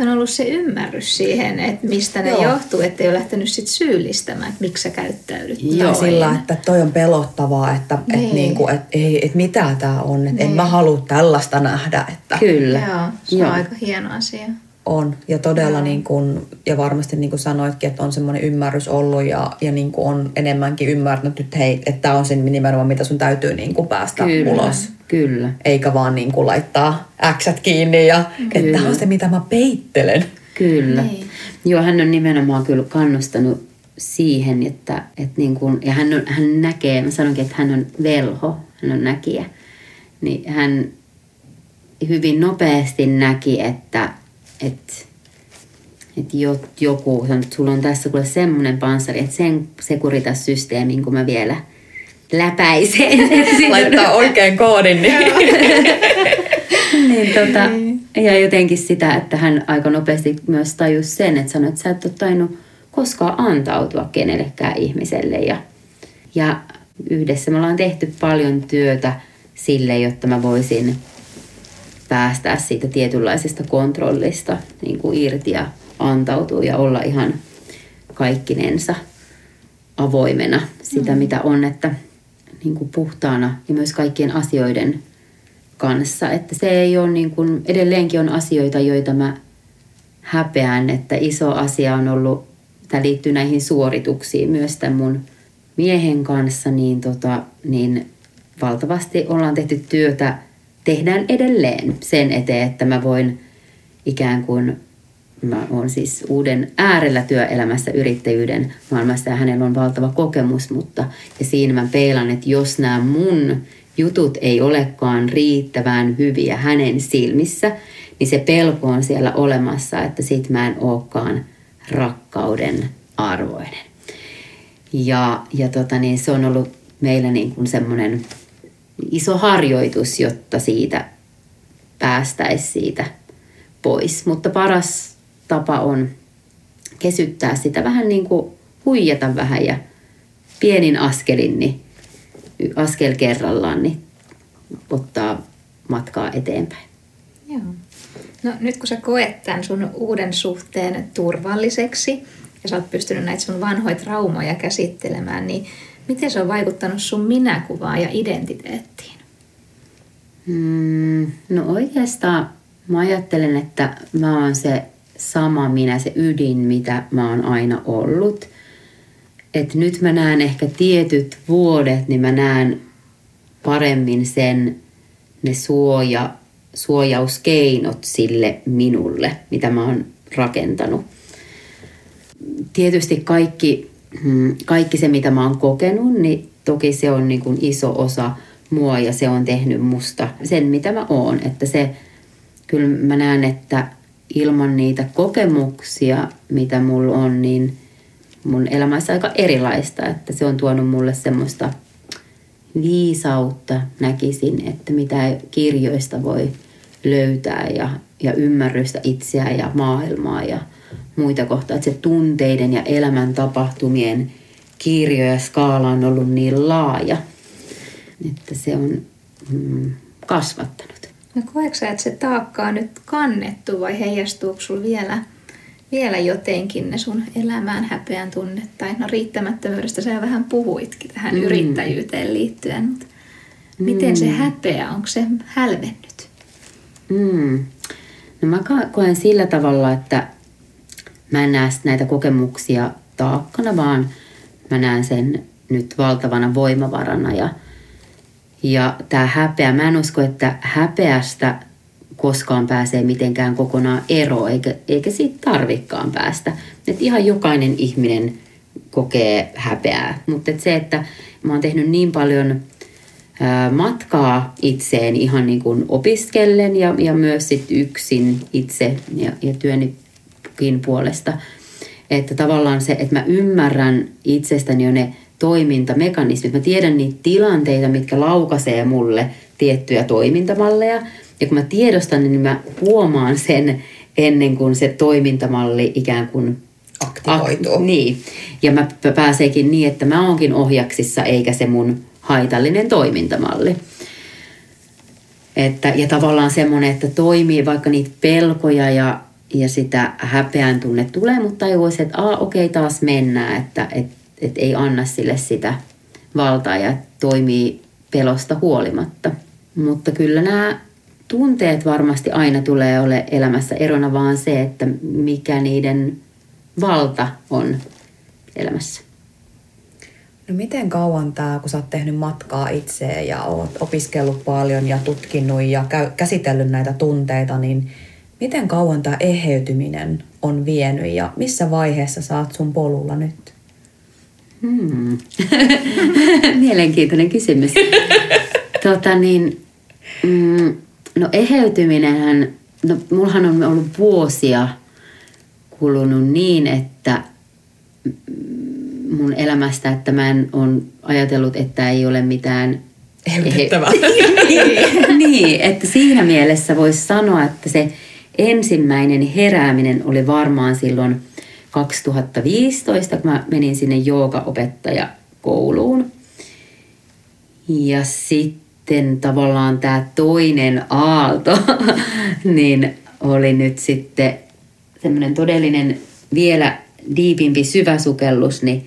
on ollut se ymmärrys siihen, että mistä ne Joo. johtuu, ettei ole lähtenyt sit syyllistämään, että miksi sä käyttäydyt Tai noin. sillä, että toi on pelottavaa, että et Niin. niinku, et, ei, et mitä tää on, että en Niin. mä halua tällaista nähdä, että Kyllä. Joo, se Joo. on aika hieno asia. On. Ja todella niin kun, ja varmasti niin kuin sanoitkin, että on semmoinen ymmärrys ollut ja, ja niin kuin on enemmänkin ymmärtänyt, että hei, että tämä on se nimenomaan, mitä sun täytyy niin kuin päästä Kyllä. ulos. Kyllä. Eikä vaan niin kuin laittaa äksät kiinni ja että tämä on se, mitä mä peittelen. Kyllä. Niin. Joo, hän on nimenomaan kyllä kannustanut siihen, että, että niin kuin, ja hän, on, hän näkee, mä sanonkin, että hän on velho, hän on näkijä, niin hän hyvin nopeasti näki, että, että, että jo- joku, sanoi, että sulla on tässä kuule semmoinen panssari, että sen Securitas-systeemin, kun mä vielä läpäiseen. on- Laittaa oikein koodin, niin niin, tota, ja jotenkin sitä, että hän aika nopeasti myös tajusi sen, että sanoi, että sä et ole tainnut koskaan antautua kenellekään ihmiselle. Ja, ja yhdessä me ollaan tehty paljon työtä sille, jotta mä voisin päästää siitä tietynlaisesta kontrollista niin kuin irti ja antautua ja olla ihan kaikkinensa avoimena sitä, mm. mitä on, että niin kuin puhtaana ja myös kaikkien asioiden kanssa. Että se ei ole niin kuin, edelleenkin on asioita, joita mä häpeän, että iso asia on ollut, tämä liittyy näihin suorituksiin myös tämän mun miehen kanssa, niin, tota, niin valtavasti ollaan tehty työtä, tehdään edelleen sen eteen, että mä voin ikään kuin, mä oon siis uuden äärellä työelämässä yrittäjyyden maailmassa ja hänellä on valtava kokemus, mutta ja siinä mä peilan, että jos nämä mun jutut ei olekaan riittävän hyviä hänen silmissä, niin se pelko on siellä olemassa, että sit mä en olekaan rakkauden arvoinen. Ja, ja tota niin, se on ollut meillä niin kuin semmoinen iso harjoitus, jotta siitä päästäisiin siitä pois. Mutta paras tapa on kesyttää sitä vähän niin kuin huijata vähän ja pienin askelin, niin askel kerrallaan, niin ottaa matkaa eteenpäin. Joo. No nyt kun sä koet tämän sun uuden suhteen turvalliseksi ja sä oot pystynyt näitä sun vanhoja traumoja käsittelemään, niin miten se on vaikuttanut sun minäkuvaan ja identiteettiin? Mm, no oikeastaan mä ajattelen, että mä oon se sama minä, se ydin, mitä mä oon aina ollut. Et nyt mä näen ehkä tietyt vuodet, niin mä näen paremmin sen, ne suoja, suojauskeinot sille minulle, mitä mä oon rakentanut. Tietysti kaikki, mm, kaikki se, mitä mä oon kokenut, niin toki se on niin kuin iso osa mua ja se on tehnyt musta sen, mitä mä oon. Että se, kyllä mä näen, että ilman niitä kokemuksia, mitä mulla on, niin mun elämässä aika erilaista. Että se on tuonut mulle semmoista viisautta, näkisin, että mitä kirjoista voi löytää ja, ja ymmärrystä itseä ja maailmaa ja muita kohtaa. Että se tunteiden ja elämän tapahtumien kirjo ja skaala on ollut niin laaja, että se on mm, kasvattanut. No koetko sä, että se taakka on nyt kannettu vai heijastuuko sulla vielä, vielä jotenkin ne sun elämään häpeän tunne? Tai no riittämättömyydestä sä vähän puhuitkin tähän mm. yrittäjyyteen liittyen, mutta miten se häpeä, onko se hälvennyt? Mm. No mä koen sillä tavalla, että mä en näe näitä kokemuksia taakkana, vaan mä näen sen nyt valtavana voimavarana. Ja, ja tämä häpeä, mä en usko, että häpeästä koskaan pääsee mitenkään kokonaan eroon, eikä, eikä siitä tarvikkaan päästä. Et ihan jokainen ihminen kokee häpeää, mutta et se, että mä oon tehnyt niin paljon matkaa itseen ihan niin kuin opiskellen ja, ja myös sit yksin itse ja, ja työnikin puolesta, että tavallaan se, että mä ymmärrän itsestäni jo ne toimintamekanismit. Mä tiedän niitä tilanteita, mitkä laukaisee mulle tiettyjä toimintamalleja. Ja kun mä tiedostan, niin mä huomaan sen ennen kuin se toimintamalli ikään kuin Aktivoituu. Ak- niin. Ja mä pääseekin niin, että mä oonkin ohjaksissa eikä se mun haitallinen toimintamalli. Että, ja tavallaan semmoinen, että toimii vaikka niitä pelkoja ja, ja sitä häpeän tunne tulee, mutta tajuisi, että okei, okay, taas mennään, että et, et ei anna sille sitä valtaa ja toimii pelosta huolimatta. Mutta kyllä nämä tunteet varmasti aina tulee ole elämässä erona vaan se, että mikä niiden valta on elämässä. No miten kauan tämä, kun sä oot tehnyt matkaa itseen ja oot opiskellut paljon ja tutkinut ja käsitellyt näitä tunteita, niin miten kauan tämä eheytyminen on vienyt ja missä vaiheessa saat sun polulla nyt? Hmm. Mielenkiintoinen kysymys. tota niin, mm, no eheytyminenhän, no mullahan on ollut vuosia kulunut niin, että mun elämästä, että mä en on ajatellut, että ei ole mitään Eheytettävää. niin, että siinä mielessä voisi sanoa, että se ensimmäinen herääminen oli varmaan silloin 2015, kun mä menin sinne joogaopettajakouluun. Ja sitten tavallaan tämä toinen aalto, niin oli nyt sitten semmoinen todellinen vielä diipimpi syväsukellus, niin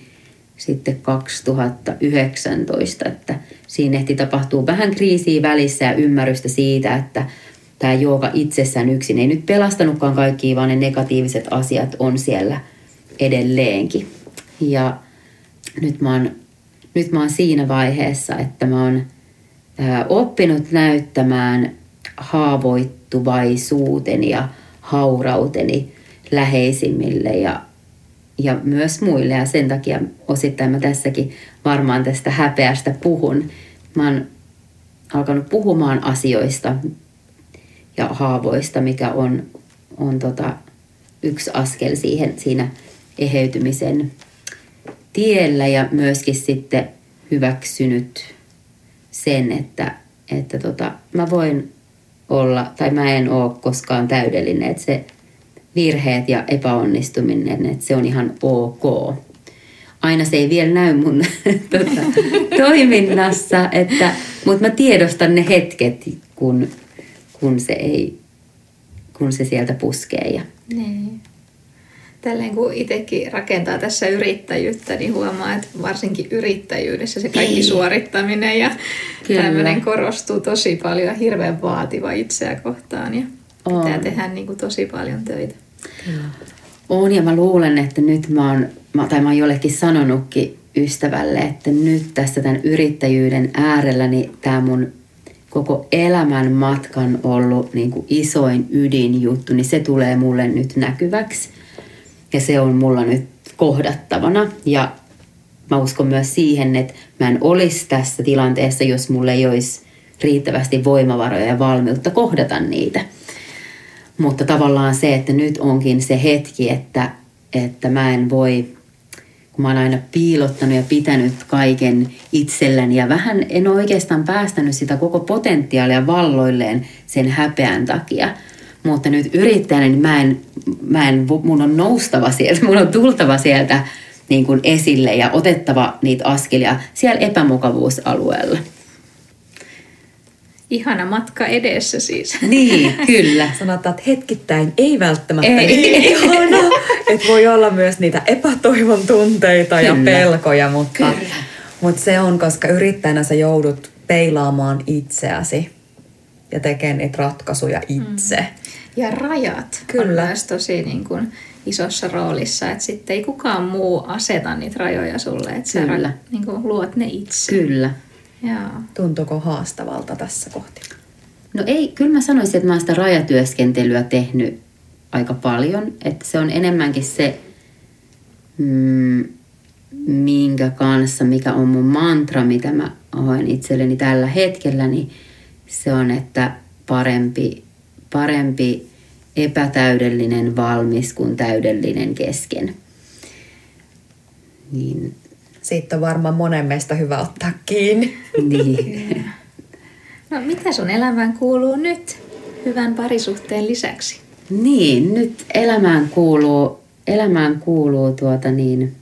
sitten 2019, että siinä ehti tapahtuu vähän kriisiä välissä ja ymmärrystä siitä, että tämä jooga itsessään yksin ei nyt pelastanutkaan kaikkia, vaan ne negatiiviset asiat on siellä edelleenkin. Ja nyt mä oon, nyt mä oon siinä vaiheessa, että mä oon oppinut näyttämään haavoittuvaisuuteni ja haurauteni läheisimmille ja ja myös muille. Ja sen takia osittain mä tässäkin varmaan tästä häpeästä puhun. Mä oon alkanut puhumaan asioista ja haavoista, mikä on, on tota yksi askel siihen, siinä eheytymisen tiellä ja myöskin sitten hyväksynyt sen, että, että tota, mä voin olla, tai mä en ole koskaan täydellinen, että se virheet ja epäonnistuminen, että se on ihan ok. Aina se ei vielä näy mun tota, toiminnassa, että, mutta mä tiedostan ne hetket, kun, kun, se, ei, kun se sieltä puskee. Ja... Niin. Tälleen kun itsekin rakentaa tässä yrittäjyyttä, niin huomaa, että varsinkin yrittäjyydessä se kaikki ei. suorittaminen ja Kyllä. tämmöinen korostuu tosi paljon ja hirveän vaativa itseä kohtaan ja pitää on. tehdä niin kuin tosi paljon töitä. Kyllä. On ja mä luulen, että nyt mä oon, tai mä oon jollekin sanonutkin ystävälle, että nyt tässä tämän yrittäjyyden äärellä niin tämä mun koko elämän matkan ollut niin kuin isoin ydinjuttu, niin se tulee mulle nyt näkyväksi. Ja se on mulla nyt kohdattavana. Ja mä uskon myös siihen, että mä en olisi tässä tilanteessa, jos mulle ei olisi riittävästi voimavaroja ja valmiutta kohdata niitä. Mutta tavallaan se, että nyt onkin se hetki, että, että mä en voi, kun mä oon aina piilottanut ja pitänyt kaiken itselläni ja vähän en oikeastaan päästänyt sitä koko potentiaalia valloilleen sen häpeän takia. Mutta nyt yrittäjänä niin mä en, mä en, mun on noustava sieltä, mun on tultava sieltä niin kuin esille ja otettava niitä askelia siellä epämukavuusalueella ihana matka edessä siis. Niin, kyllä. Sanotaan, että hetkittäin ei välttämättä ei. niin ihana. Että voi olla myös niitä epätoivon tunteita kyllä. ja pelkoja, mutta, kyllä. mutta se on, koska yrittäjänä sä joudut peilaamaan itseäsi ja tekemään niitä ratkaisuja itse. Mm. Ja rajat Kyllä. on myös tosi niin kuin isossa roolissa, että sitten ei kukaan muu aseta niitä rajoja sulle, että sä Kyllä. niin kuin luot ne itse. Kyllä. Joo. Tuntuuko haastavalta tässä kohti? No ei, kyllä mä sanoisin, että mä oon sitä rajatyöskentelyä tehnyt aika paljon. Että se on enemmänkin se, mm, minkä kanssa, mikä on mun mantra, mitä mä hoen itselleni tällä hetkellä, niin se on, että parempi, parempi epätäydellinen valmis kuin täydellinen kesken. Niin siitä on varmaan monen meistä hyvä ottaa kiinni. Niin. No mitä sun elämään kuuluu nyt hyvän parisuhteen lisäksi? Niin, nyt elämään kuuluu, elämään kuuluu tuota niin,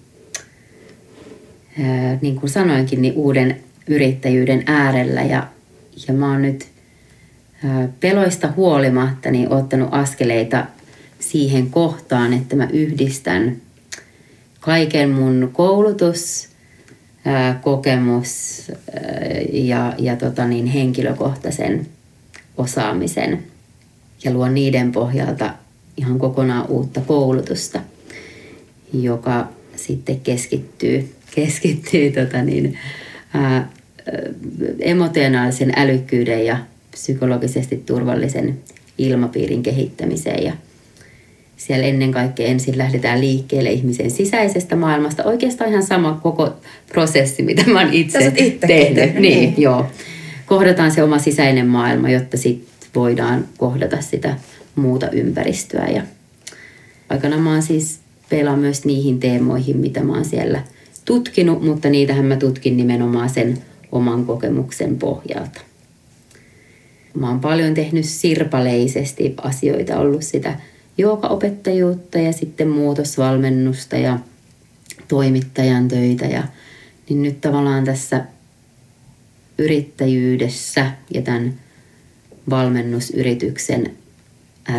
ää, niin kuin sanoinkin, niin uuden yrittäjyyden äärellä ja, ja mä oon nyt ää, peloista huolimatta niin ottanut askeleita siihen kohtaan, että mä yhdistän kaiken mun koulutus, kokemus ja, ja tota niin, henkilökohtaisen osaamisen ja luon niiden pohjalta ihan kokonaan uutta koulutusta, joka sitten keskittyy, keskittyy tota niin, ää, emotionaalisen älykkyyden ja psykologisesti turvallisen ilmapiirin kehittämiseen. Ja siellä ennen kaikkea ensin lähdetään liikkeelle ihmisen sisäisestä maailmasta. Oikeastaan ihan sama koko prosessi, mitä mä oon itse tehnyt. Tehnyt, niin, niin, joo. Kohdataan se oma sisäinen maailma, jotta sitten voidaan kohdata sitä muuta ympäristöä. Ja aikanaan mä oon siis pelaan myös niihin teemoihin, mitä mä oon siellä tutkinut, mutta niitähän mä tutkin nimenomaan sen oman kokemuksen pohjalta. Mä oon paljon tehnyt sirpaleisesti asioita, ollut sitä joogaopettajuutta ja sitten muutosvalmennusta ja toimittajan töitä. Ja, niin nyt tavallaan tässä yrittäjyydessä ja tämän valmennusyrityksen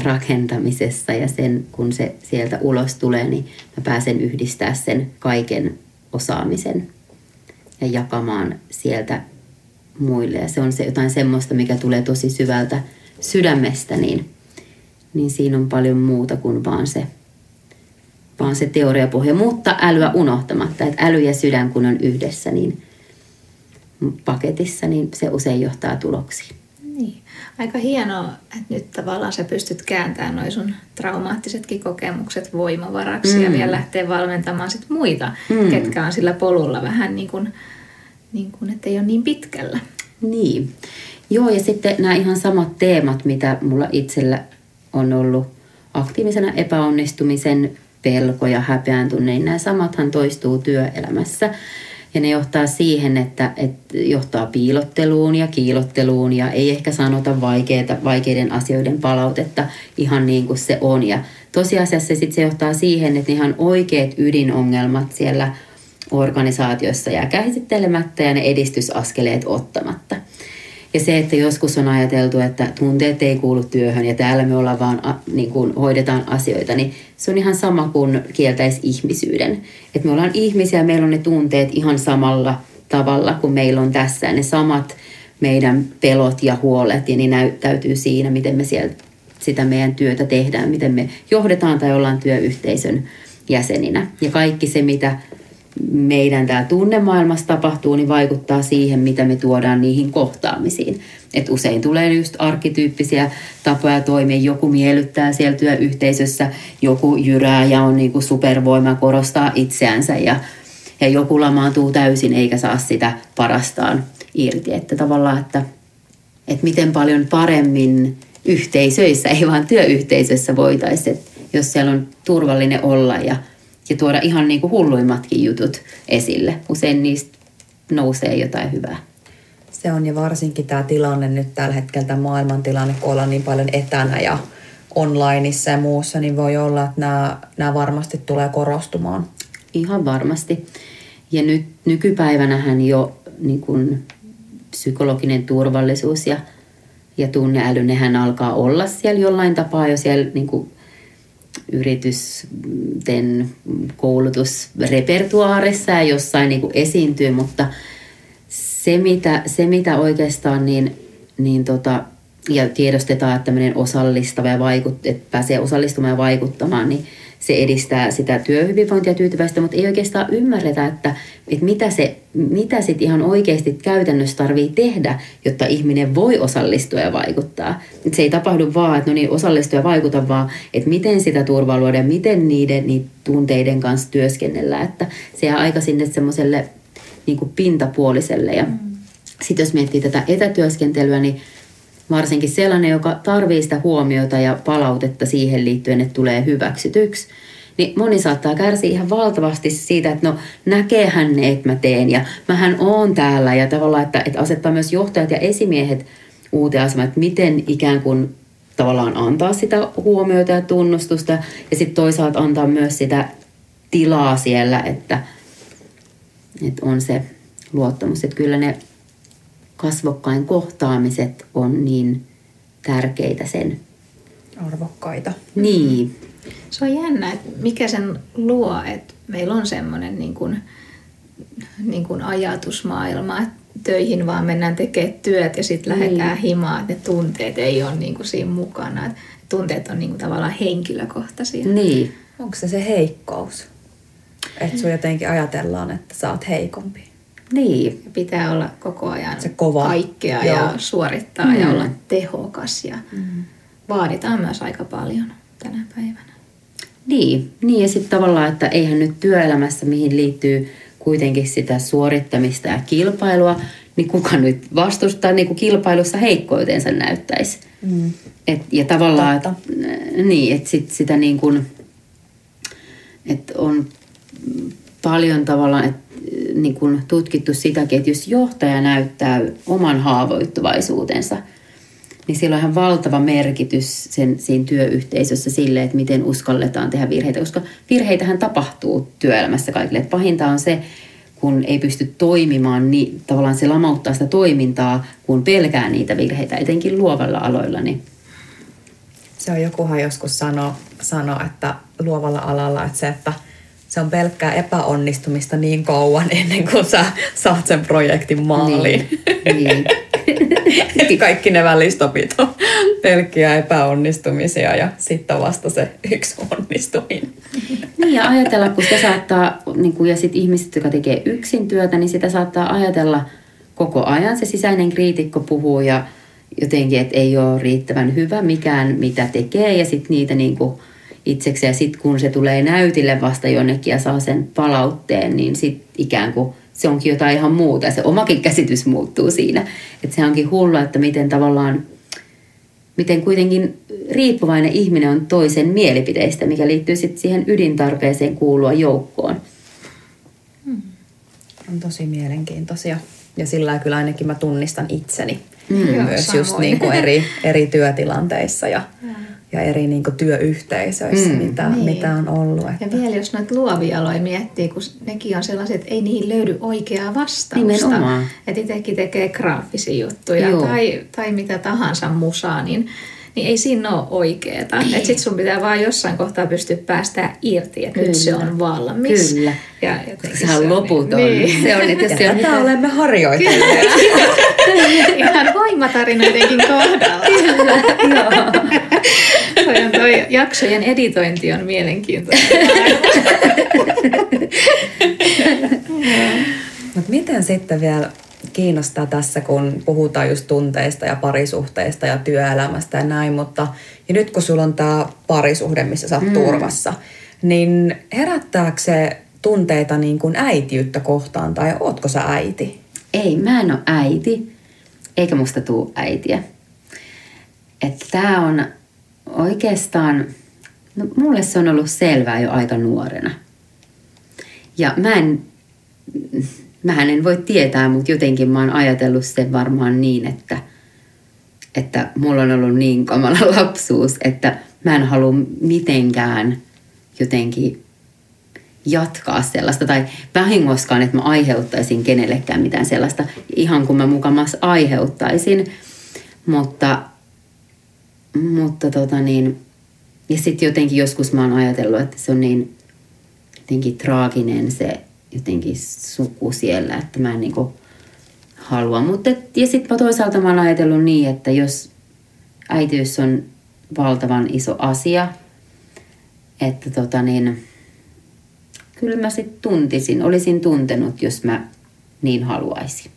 rakentamisessa ja sen, kun se sieltä ulos tulee, niin mä pääsen yhdistää sen kaiken osaamisen ja jakamaan sieltä muille. Ja se on se jotain semmoista, mikä tulee tosi syvältä sydämestä, niin, niin siinä on paljon muuta kuin vaan se, vaan se teoriapohja. Mutta älyä unohtamatta, että äly ja sydän kun on yhdessä, niin paketissa, niin se usein johtaa tuloksiin. Niin. Aika hienoa, että nyt tavallaan sä pystyt kääntämään noin sun traumaattisetkin kokemukset voimavaraksi mm. ja vielä lähteä valmentamaan sit muita, mm. ketkä on sillä polulla vähän niin kuin, niin kuin, että ei ole niin pitkällä. Niin. Joo, ja sitten nämä ihan samat teemat, mitä mulla itsellä on ollut aktiivisena epäonnistumisen pelko ja häpeän tunne, nämä samathan toistuu työelämässä. Ja ne johtaa siihen, että, että johtaa piilotteluun ja kiilotteluun ja ei ehkä sanota vaikeita, vaikeiden asioiden palautetta ihan niin kuin se on. Ja tosiasiassa sit se johtaa siihen, että ihan oikeat ydinongelmat siellä organisaatiossa jää käsittelemättä ja ne edistysaskeleet ottamatta. Ja se, että joskus on ajateltu, että tunteet ei kuulu työhön ja täällä me ollaan vaan, niin kuin hoidetaan asioita, niin se on ihan sama kuin kieltäisi ihmisyyden. Että me ollaan ihmisiä, meillä on ne tunteet ihan samalla tavalla kuin meillä on tässä. Ne samat meidän pelot ja huolet ja niin näyttäytyy siinä, miten me sieltä sitä meidän työtä tehdään, miten me johdetaan tai ollaan työyhteisön jäseninä. Ja kaikki se, mitä meidän täällä tunnemaailmassa tapahtuu, niin vaikuttaa siihen, mitä me tuodaan niihin kohtaamisiin. Et usein tulee just arkkityyppisiä tapoja toimia. Joku miellyttää siellä työyhteisössä, joku jyrää ja on niin kuin supervoima korostaa itseänsä ja, ja joku lamaantuu täysin eikä saa sitä parastaan irti. Että tavallaan, että, että miten paljon paremmin yhteisöissä, ei vaan työyhteisössä voitaisiin, jos siellä on turvallinen olla ja ja tuoda ihan niin kuin hulluimmatkin jutut esille. Usein niistä nousee jotain hyvää. Se on ja varsinkin tämä tilanne nyt tällä hetkellä, tämä maailmantilanne, kun ollaan niin paljon etänä ja onlineissa ja muussa, niin voi olla, että nämä, nämä varmasti tulee korostumaan. Ihan varmasti. Ja nyt nykypäivänähän jo niin kuin psykologinen turvallisuus ja, ja tunneäly, nehän alkaa olla siellä jollain tapaa jo siellä niin kuin yritysten koulutusrepertuaarissa ja jossain niin kuin esiintyy, mutta se mitä, se mitä oikeastaan niin, niin tota, ja tiedostetaan, että tämmöinen osallistava ja vaikut, että pääsee osallistumaan ja vaikuttamaan, niin se edistää sitä työhyvinvointia tyytyväistä, mutta ei oikeastaan ymmärretä, että, että mitä, se, mitä sit ihan oikeasti käytännössä tarvii tehdä, jotta ihminen voi osallistua ja vaikuttaa. Et se ei tapahdu vaan, että no niin, osallistua ja vaikuta, vaan että miten sitä turvaa luoda ja miten niiden, niiden tunteiden kanssa työskennellä. Että se jää aika sinne semmoiselle niin pintapuoliselle. Ja mm. sitten jos miettii tätä etätyöskentelyä, niin varsinkin sellainen, joka tarvii sitä huomiota ja palautetta siihen liittyen, että tulee hyväksytyksi, niin moni saattaa kärsiä ihan valtavasti siitä, että no näkeehän ne, että mä teen ja mähän oon täällä. Ja tavallaan, että, että asettaa myös johtajat ja esimiehet uuteen asemaan, että miten ikään kuin tavallaan antaa sitä huomiota ja tunnustusta ja sitten toisaalta antaa myös sitä tilaa siellä, että, että on se luottamus, että kyllä ne kasvokkain kohtaamiset on niin tärkeitä sen. Arvokkaita. Niin. Se on jännä, että mikä sen luo, että meillä on semmoinen niin kuin, niin kuin ajatusmaailma, että töihin vaan mennään tekemään työt ja sitten niin. lähdetään himaan, että ne tunteet ei ole niin kuin siinä mukana. Että tunteet on niin kuin tavallaan henkilökohtaisia. Niin. Onko se se heikkous? Että sun jotenkin ajatellaan, että sä oot heikompi. Niin. Ja pitää olla koko ajan Se kova. kaikkea Joo. ja suorittaa Mm. ja olla tehokas. Ja vaaditaan myös aika paljon tänä päivänä. Niin, niin ja sitten tavallaan, että eihän nyt työelämässä, mihin liittyy kuitenkin sitä suorittamista ja kilpailua, niin kuka nyt vastustaa niin kuin kilpailussa heikkoutensa näyttäisi. Mm. Et, ja tavallaan, Totta. et, niin, että sit sitä niin kuin, että on paljon tavallaan et, niin kuin tutkittu sitäkin, että jos johtaja näyttää oman haavoittuvaisuutensa, niin sillä on ihan valtava merkitys sen, siinä työyhteisössä sille, että miten uskalletaan tehdä virheitä, koska virheitähän tapahtuu työelämässä kaikille. Et pahinta on se, kun ei pysty toimimaan, niin tavallaan se lamauttaa sitä toimintaa, kun pelkää niitä virheitä, etenkin luovalla aloilla. Niin Se on jokuhan joskus sano, sano, että luovalla alalla, että se, että se on pelkkää epäonnistumista niin kauan ennen kuin sä saat sen projektin maaliin. Niin, niin. Kaikki ne välistopit on pelkkiä epäonnistumisia ja sitten vasta se yksi onnistuminen. Niin ja ajatella, kun sitä saattaa, niin kuin, ja sitten ihmiset, jotka tekee yksin työtä, niin sitä saattaa ajatella koko ajan. Se sisäinen kriitikko puhuu ja jotenkin, että ei ole riittävän hyvä mikään, mitä tekee, ja sitten niitä niin kuin itsekseen. Ja sitten kun se tulee näytille vasta jonnekin ja saa sen palautteen, niin sitten ikään kuin se onkin jotain ihan muuta ja se omakin käsitys muuttuu siinä. Että se onkin hullua, että miten tavallaan miten kuitenkin riippuvainen ihminen on toisen mielipiteistä, mikä liittyy sitten siihen ydintarpeeseen kuulua joukkoon. On tosi mielenkiintoisia. Ja sillä kyllä ainakin mä tunnistan itseni Mm. Myös just samoin. niin kuin eri, eri työtilanteissa ja, ja eri niin kuin työyhteisöissä, Mm. mitä, Niin. mitä on ollut. Ja Että, vielä jos noita luovia aloja miettii, kun nekin on sellaiset, että ei niihin löydy oikeaa vastausta. Nimenomaan. Että itsekin tekee graafisia juttuja Joo. tai, tai mitä tahansa musaa, niin, niin ei siinä ole oikeeta. Että sit sun pitää vaan jossain kohtaa pystyä päästä irti, että nyt se on valmis. Kyllä. Ja Sehän on on loputon. Niin. Se on, että jos ja se on tätä olemme harjoitelleet. Ihan voimatarinoidenkin kohdalla. Joo. Toi, on toi jaksojen editointi on mielenkiintoista. Mutta miten sitten vielä kiinnostaa tässä, kun puhutaan just tunteista ja parisuhteista ja työelämästä ja näin, mutta ja nyt kun sulla on tämä parisuhde, missä sä oot mm. turvassa, niin herättääkö se tunteita niin kuin äitiyttä kohtaan tai ootko sä äiti? Ei, mä en ole äiti, eikä musta tuu äitiä. Että tää on oikeastaan, no mulle se on ollut selvää jo aika nuorena. Ja mä en, mähän en voi tietää, mutta jotenkin mä oon ajatellut sen varmaan niin, että, että mulla on ollut niin kamala lapsuus, että mä en halua mitenkään jotenkin jatkaa sellaista tai vahingoskaan, että mä aiheuttaisin kenellekään mitään sellaista, ihan kun mä mukamas aiheuttaisin. Mutta, mutta tota niin, ja sitten jotenkin joskus mä oon ajatellut, että se on niin jotenkin traaginen se jotenkin suku siellä, että mä en niinku halua. Mutta ja sitten toisaalta mä oon ajatellut niin, että jos äitiys on valtavan iso asia, että tota niin, kyllä mä sitten tuntisin, olisin tuntenut, jos mä niin haluaisin.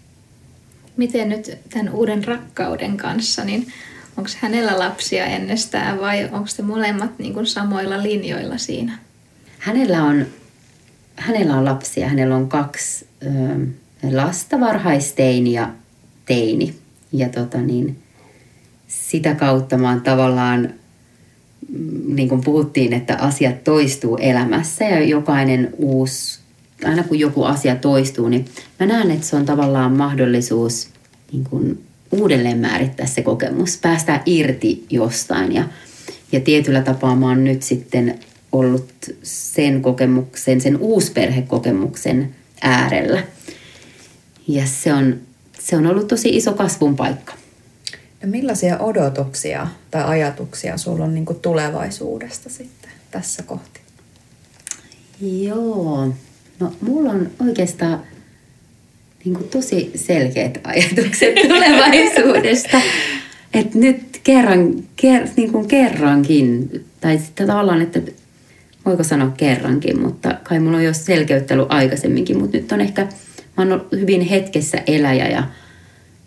Miten nyt tämän uuden rakkauden kanssa, niin onko hänellä lapsia ennestään vai onko te molemmat niin kuin samoilla linjoilla siinä? Hänellä on, hänellä on lapsia, hänellä on kaksi ö, lasta, varhaisteini ja teini. Ja tota niin, sitä kautta mä oon tavallaan, niin kuin puhuttiin, että asiat toistuu elämässä ja jokainen uusi, aina kun joku asia toistuu, niin mä näen, että se on tavallaan mahdollisuus niin kuin uudelleen määrittää se kokemus, päästä irti jostain ja, ja tietyllä tapaa mä oon nyt sitten ollut sen kokemuksen, sen uusperhekokemuksen äärellä. Ja se on, se on ollut tosi iso kasvun paikka. Millaisia odotuksia tai ajatuksia sulla on niin kuin tulevaisuudesta sitten? tässä kohti? Joo, no mulla on oikeastaan niin kuin tosi selkeät ajatukset tulevaisuudesta. että nyt kerran, ker, niin kuin kerrankin, tai sitten tavallaan, että voiko sanoa kerrankin, mutta kai mulla on jo selkeyttä ollut aikaisemminkin, mutta nyt on ehkä, mä oon hyvin hetkessä eläjä ja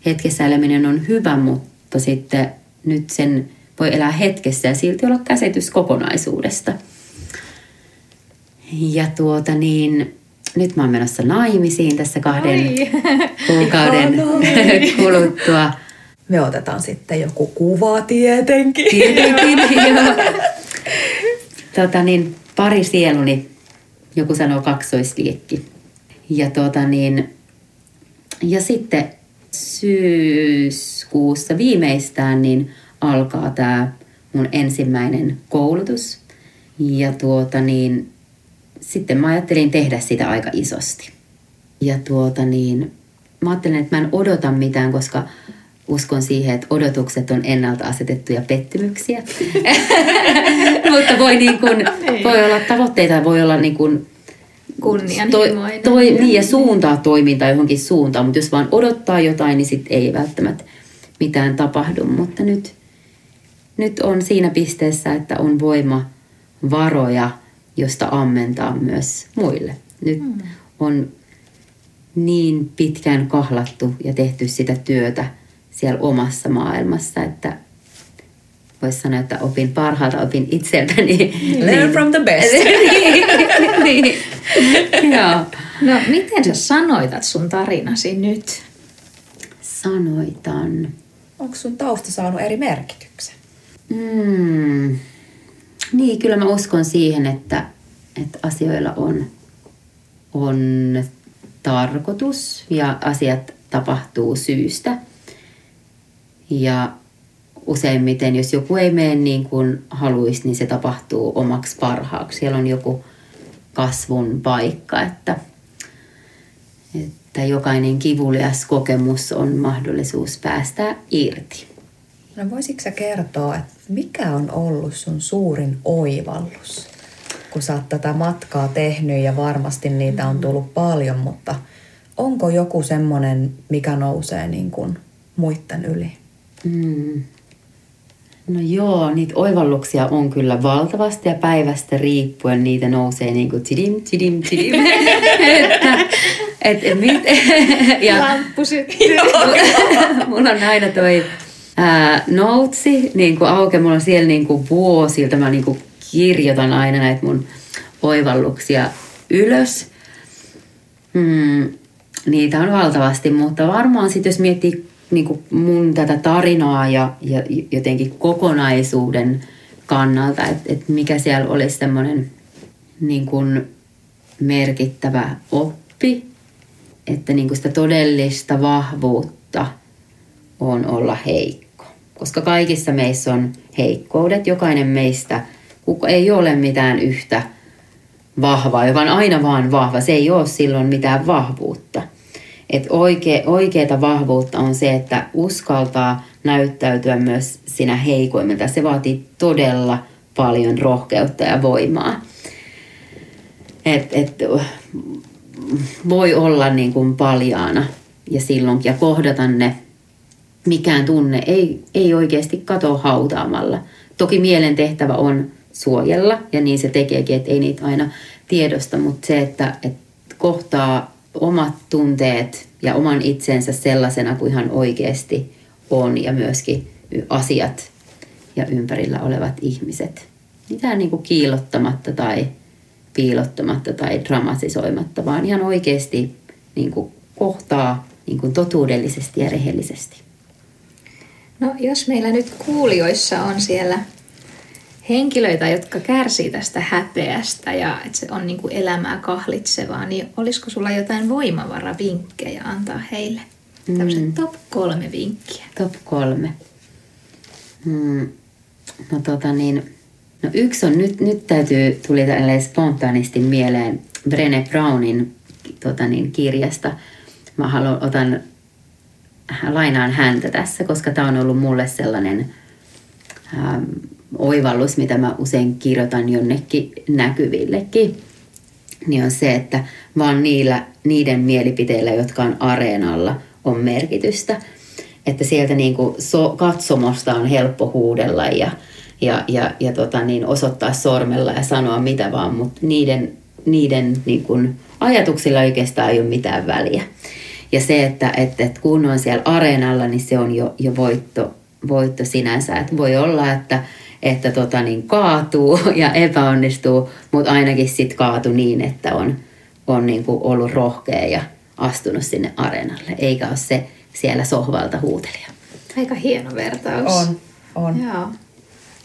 hetkessä eläminen on hyvä, mutta sitten nyt sen voi elää hetkessä ja silti olla käsitys kokonaisuudesta. Ja tuota niin, nyt mä oon menossa naimisiin tässä kahden Ai. kuukauden kuluttua. Me otetaan sitten joku kuva tietenkin. Tietenkin, joo. Tota niin, pari sieluni, joku sanoo kaksoisliekki. Ja tota niin, ja sitten syyskuussa viimeistään niin alkaa tämä mun ensimmäinen koulutus. Ja tuota niin, sitten mä ajattelin tehdä sitä aika isosti. Ja tuota niin, mä ajattelin, että mä en odota mitään, koska uskon siihen, että odotukset on ennalta asetettuja pettymyksiä. Mutta voi, niin kun, niin. voi olla tavoitteita, voi olla niin kun, kunnianhimoinen. Toi, toi, niin, ja suuntaa toimintaa johonkin suuntaan, mutta jos vaan odottaa jotain, niin sitten ei välttämättä mitään tapahdu. Mutta nyt, nyt on siinä pisteessä, että on voima, varoja, josta ammentaa myös muille. Nyt hmm. on niin pitkään kahlattu ja tehty sitä työtä siellä omassa maailmassa, että voisi sanoa, että opin parhaalta, opin itseltäni. Learn niin. from the best. niin, niin. Joo. No, miten sä sanoitat sun tarinasi nyt? Sanoitan. Onko sun tausta saanut eri merkityksen? Mm. Niin, kyllä mä uskon siihen, että, että asioilla on, on tarkoitus ja asiat tapahtuu syystä. Ja useimmiten, jos joku ei mene niin kuin haluaisi, niin se tapahtuu omaksi parhaaksi. Siellä on joku kasvun paikka, että, että jokainen kivulias kokemus on mahdollisuus päästä irti. No voisitko kertoa, että mikä on ollut sun suurin oivallus? Kun sä oot tätä matkaa tehnyt ja varmasti niitä on tullut paljon, mutta onko joku semmoinen, mikä nousee niin kuin muiden yli? Mm. No joo, niitä oivalluksia on kyllä valtavasti ja päivästä riippuen niitä nousee niin kuin tidim, tidim, tidim. että, et, et, mit, ja Lamppu sitten. mulla on aina toi ää, noutsi niin kuin auke, mulla on siellä niin kuin vuosilta, mä niin kuin kirjoitan aina näitä mun oivalluksia ylös. Hmm, niitä on valtavasti, mutta varmaan sitten jos miettii niin kuin mun tätä tarinaa ja, ja jotenkin kokonaisuuden kannalta, että, että mikä siellä olisi semmoinen niin kuin merkittävä oppi, että niin kuin sitä todellista vahvuutta on olla heikko. Koska kaikissa meissä on heikkoudet, jokainen meistä, kuka ei ole mitään yhtä vahvaa, on aina vaan vahva, se ei ole silloin mitään vahvuutta. Että oikea, oikeata vahvuutta on se, että uskaltaa näyttäytyä myös sinä heikoimmilta. Se vaatii todella paljon rohkeutta ja voimaa. Et, et, voi olla niin kuin paljaana ja silloinkin ja kohdata ne. Mikään tunne ei, ei oikeasti kato hautaamalla. Toki mielen tehtävä on suojella ja niin se tekeekin, että ei niitä aina tiedosta, mutta se, että, että kohtaa omat tunteet ja oman itsensä sellaisena kuin ihan oikeasti on ja myöskin asiat ja ympärillä olevat ihmiset. Mitään niin kuin kiilottamatta tai piilottamatta tai dramatisoimatta, vaan ihan oikeasti niin kuin kohtaa niin kuin totuudellisesti ja rehellisesti. No jos meillä nyt kuulijoissa on siellä henkilöitä, jotka kärsii tästä häpeästä ja että se on niin kuin elämää kahlitsevaa, niin olisiko sulla jotain voimavaravinkkejä antaa heille? Tämmöiset mm. top kolme vinkkiä. Top kolme. Mm. No tota niin, no yksi on, nyt, nyt täytyy, tuli tälle spontaanisti mieleen Brené Brownin tota niin, kirjasta. Mä haluan, otan, lainaan häntä tässä, koska tämä on ollut mulle sellainen ähm, oivallus, mitä mä usein kirjoitan jonnekin näkyvillekin, niin on se, että vaan niillä, niiden mielipiteillä, jotka on areenalla, on merkitystä. Että sieltä niin kuin so, katsomosta on helppo huudella ja, ja, ja, ja tota niin, osoittaa sormella ja sanoa mitä vaan, mutta niiden, niiden niin kuin ajatuksilla oikeastaan ei ole mitään väliä. Ja se, että, että, että kun on siellä areenalla, niin se on jo, jo voitto, voitto sinänsä. Että voi olla, että, että tota niin, kaatuu ja epäonnistuu, mutta ainakin sitten kaatu niin, että on, on niin kuin ollut rohkea ja astunut sinne areenalle, eikä ole se siellä sohvalta huutelija. Aika hieno vertaus. On, on. Joo.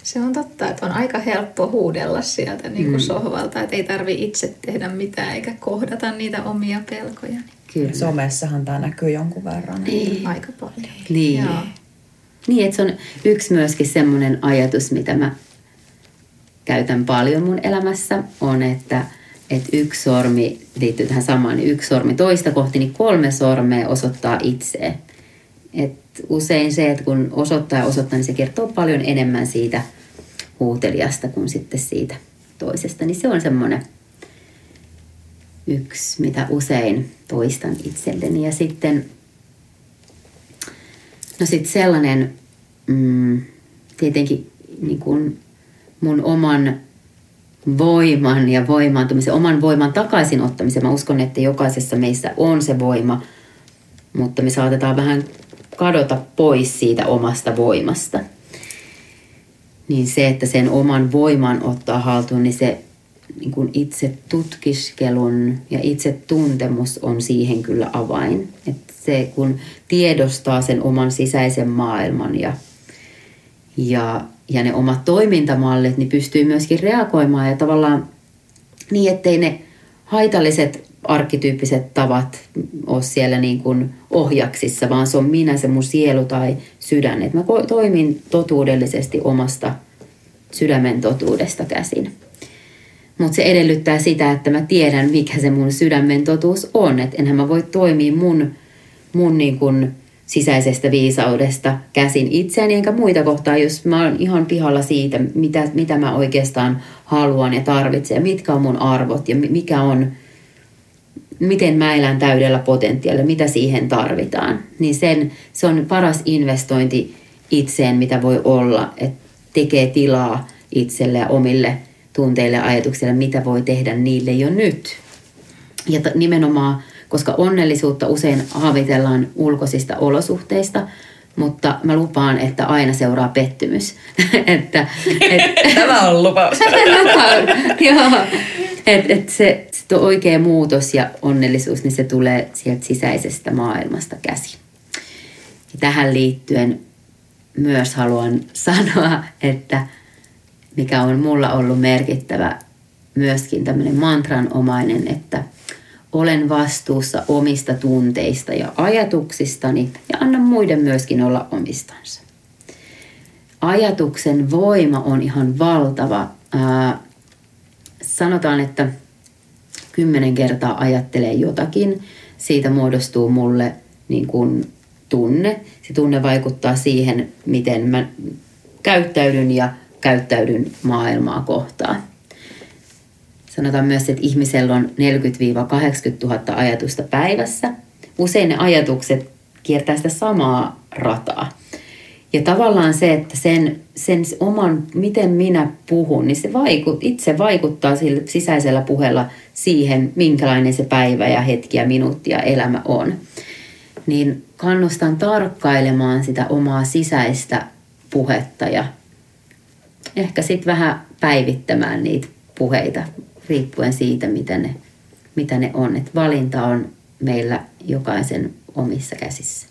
Se on totta, että on aika helppo huudella sieltä niin kuin mm. sohvalta, että ei tarvi itse tehdä mitään eikä kohdata niitä omia pelkoja. Kyllä. Somessahan tämä näkyy jonkun verran. Niin. Aika paljon. Niin. Joo. Niin, että se on yksi myöskin semmoinen ajatus, mitä mä käytän paljon mun elämässä, on, että, että yksi sormi liittyy tähän samaan, niin yksi sormi toista kohti, niin kolme sormea osoittaa itseä. Et usein se, että kun osoittaa ja osoittaa, niin se kertoo paljon enemmän siitä huutelijasta kuin sitten siitä toisesta. Niin se on semmoinen yksi, mitä usein toistan itselleni. Ja sitten, no sitten sellainen, mm, tietenkin niin kuin mun oman voiman ja voimaantumisen, oman voiman takaisin ottamisen. Mä uskon, että jokaisessa meissä on se voima, mutta me saatetaan vähän kadota pois siitä omasta voimasta. Niin se, että sen oman voiman ottaa haltuun, niin se niin kuin itse tutkiskelun ja itse tuntemus on siihen kyllä avain. Että se, kun tiedostaa sen oman sisäisen maailman ja, ja, ja ne omat toimintamallit, niin pystyy myöskin reagoimaan ja tavallaan niin, ettei ne haitalliset arkkityyppiset tavat ole siellä niin kuin ohjaksissa, vaan se on minä, se mun sielu tai sydän. Että mä toimin totuudellisesti omasta sydämen totuudesta käsin. Mutta se edellyttää sitä, että mä tiedän, mikä se mun sydämen totuus on. Että enhän mä voi toimia mun, mun niin kun sisäisestä viisaudesta käsin itseäni enkä muita kohtaa, jos mä oon ihan pihalla siitä, mitä, mitä mä oikeastaan haluan ja tarvitsen ja mitkä on mun arvot ja mikä on, miten mä elän täydellä potentiaalilla, mitä siihen tarvitaan. Niin sen, se on paras investointi itseen, mitä voi olla, että tekee tilaa itselle ja omille tunteille ja ajatuksille, mitä voi tehdä niille jo nyt. Ja t- nimenomaan, koska onnellisuutta usein haavitellaan ulkoisista olosuhteista, mutta mä lupaan, että aina seuraa pettymys. että, et, Tämä on lupaus. Joo. Et, et se, se oikea muutos ja onnellisuus, niin se tulee sieltä sisäisestä maailmasta käsi. Ja tähän liittyen myös haluan sanoa, että mikä on mulla ollut merkittävä myöskin tämmöinen mantranomainen, että olen vastuussa omista tunteista ja ajatuksistani ja annan muiden myöskin olla omistansa. Ajatuksen voima on ihan valtava. Ää, sanotaan, että kymmenen kertaa ajattelee jotakin, siitä muodostuu mulle niin kuin tunne. Se tunne vaikuttaa siihen, miten mä käyttäydyn ja käyttäydyn maailmaa kohtaan. Sanotaan myös, että ihmisellä on 40-80 000 ajatusta päivässä. Usein ne ajatukset kiertää sitä samaa rataa. Ja tavallaan se, että sen, sen oman, miten minä puhun, niin se vaikut, itse vaikuttaa sillä sisäisellä puheella siihen, minkälainen se päivä ja hetki ja minuutti ja elämä on. Niin kannustan tarkkailemaan sitä omaa sisäistä puhetta ja ehkä sitten vähän päivittämään niitä puheita riippuen siitä, mitä ne, mitä ne on. Et valinta on meillä jokaisen omissa käsissä.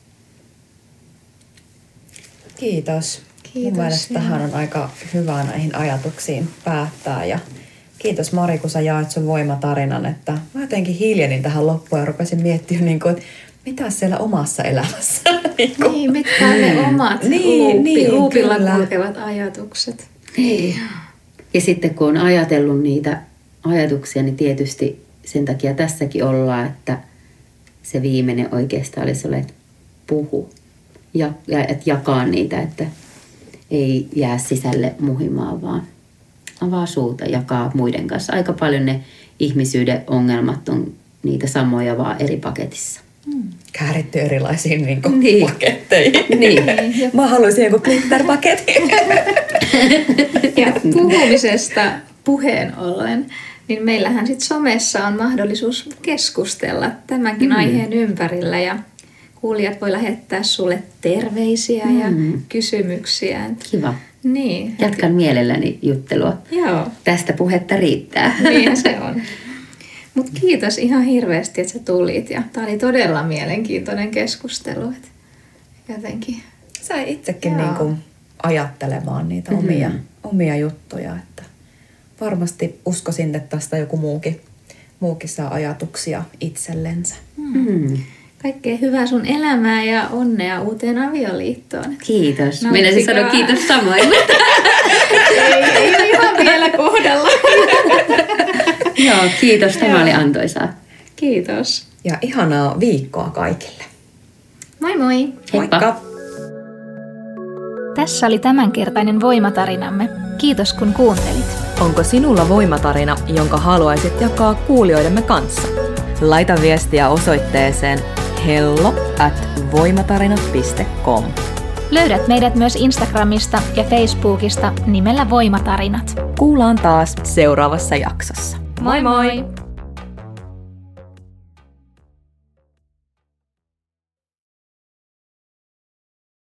Kiitos. Kiitos. Mun mielestä tähän on aika hyvä näihin ajatuksiin päättää ja kiitos Mari, kun sä jaat sun voimatarinan, että mä jotenkin hiljenin tähän loppuun ja rupesin miettimään, niin kuin, että mitä siellä omassa elämässä. niin, niin mitkä on ne omat niin, luupi, niin, luupilla kyllä. kulkevat ajatukset. Niin. Ja sitten kun on ajatellut niitä ajatuksia, niin tietysti sen takia tässäkin ollaan, että se viimeinen oikeastaan olisi ollut, että puhu ja, ja että jakaa niitä, että, ei jää sisälle muhimaan, vaan avaa suuta, jakaa muiden kanssa. Aika paljon ne ihmisyyden ongelmat on niitä samoja, vaan eri paketissa. Kääritty erilaisiin niin kuin, Niin. paketteihin. Niin. Mä haluaisin joku glitterpaketin. Ja puhumisesta puheen ollen, niin meillähän sitten somessa on mahdollisuus keskustella tämänkin mm. aiheen ympärillä ja kuulijat voi lähettää sulle terveisiä mm. ja kysymyksiä. Kiva. Niin. Jatkan mielelläni juttelua. Joo, Tästä puhetta riittää. niin se on. Mutta kiitos ihan hirveästi, että sä tulit. Ja tämä oli todella mielenkiintoinen keskustelu. Et jotenkin. Sai itsekin Joo. niin kuin, ajattelemaan niitä Mhm. omia, omia juttuja. Että varmasti uskoisin, että tästä joku muukin, muukin saa ajatuksia itsellensä. Mm. Kaikkea hyvää sun elämää ja onnea uuteen avioliittoon. Kiitos. No, Minä siis sanoa kiitos samoin. ei, ei ole ihan vielä kohdalla. Joo, kiitos. Tämä Joo. oli antoisaa. Kiitos. Ja ihanaa viikkoa kaikille. Moi moi! Heippa. Moikka! Tässä oli tämänkertainen voimatarinamme. Kiitos kun kuuntelit. Onko sinulla voimatarina, jonka haluaisit jakaa kuulijoidemme kanssa? Laita viestiä osoitteeseen hello at voimatarinat.com. Löydät meidät myös Instagramista ja Facebookista nimellä Voimatarinat. Kuullaan taas seuraavassa jaksossa. Moi moi!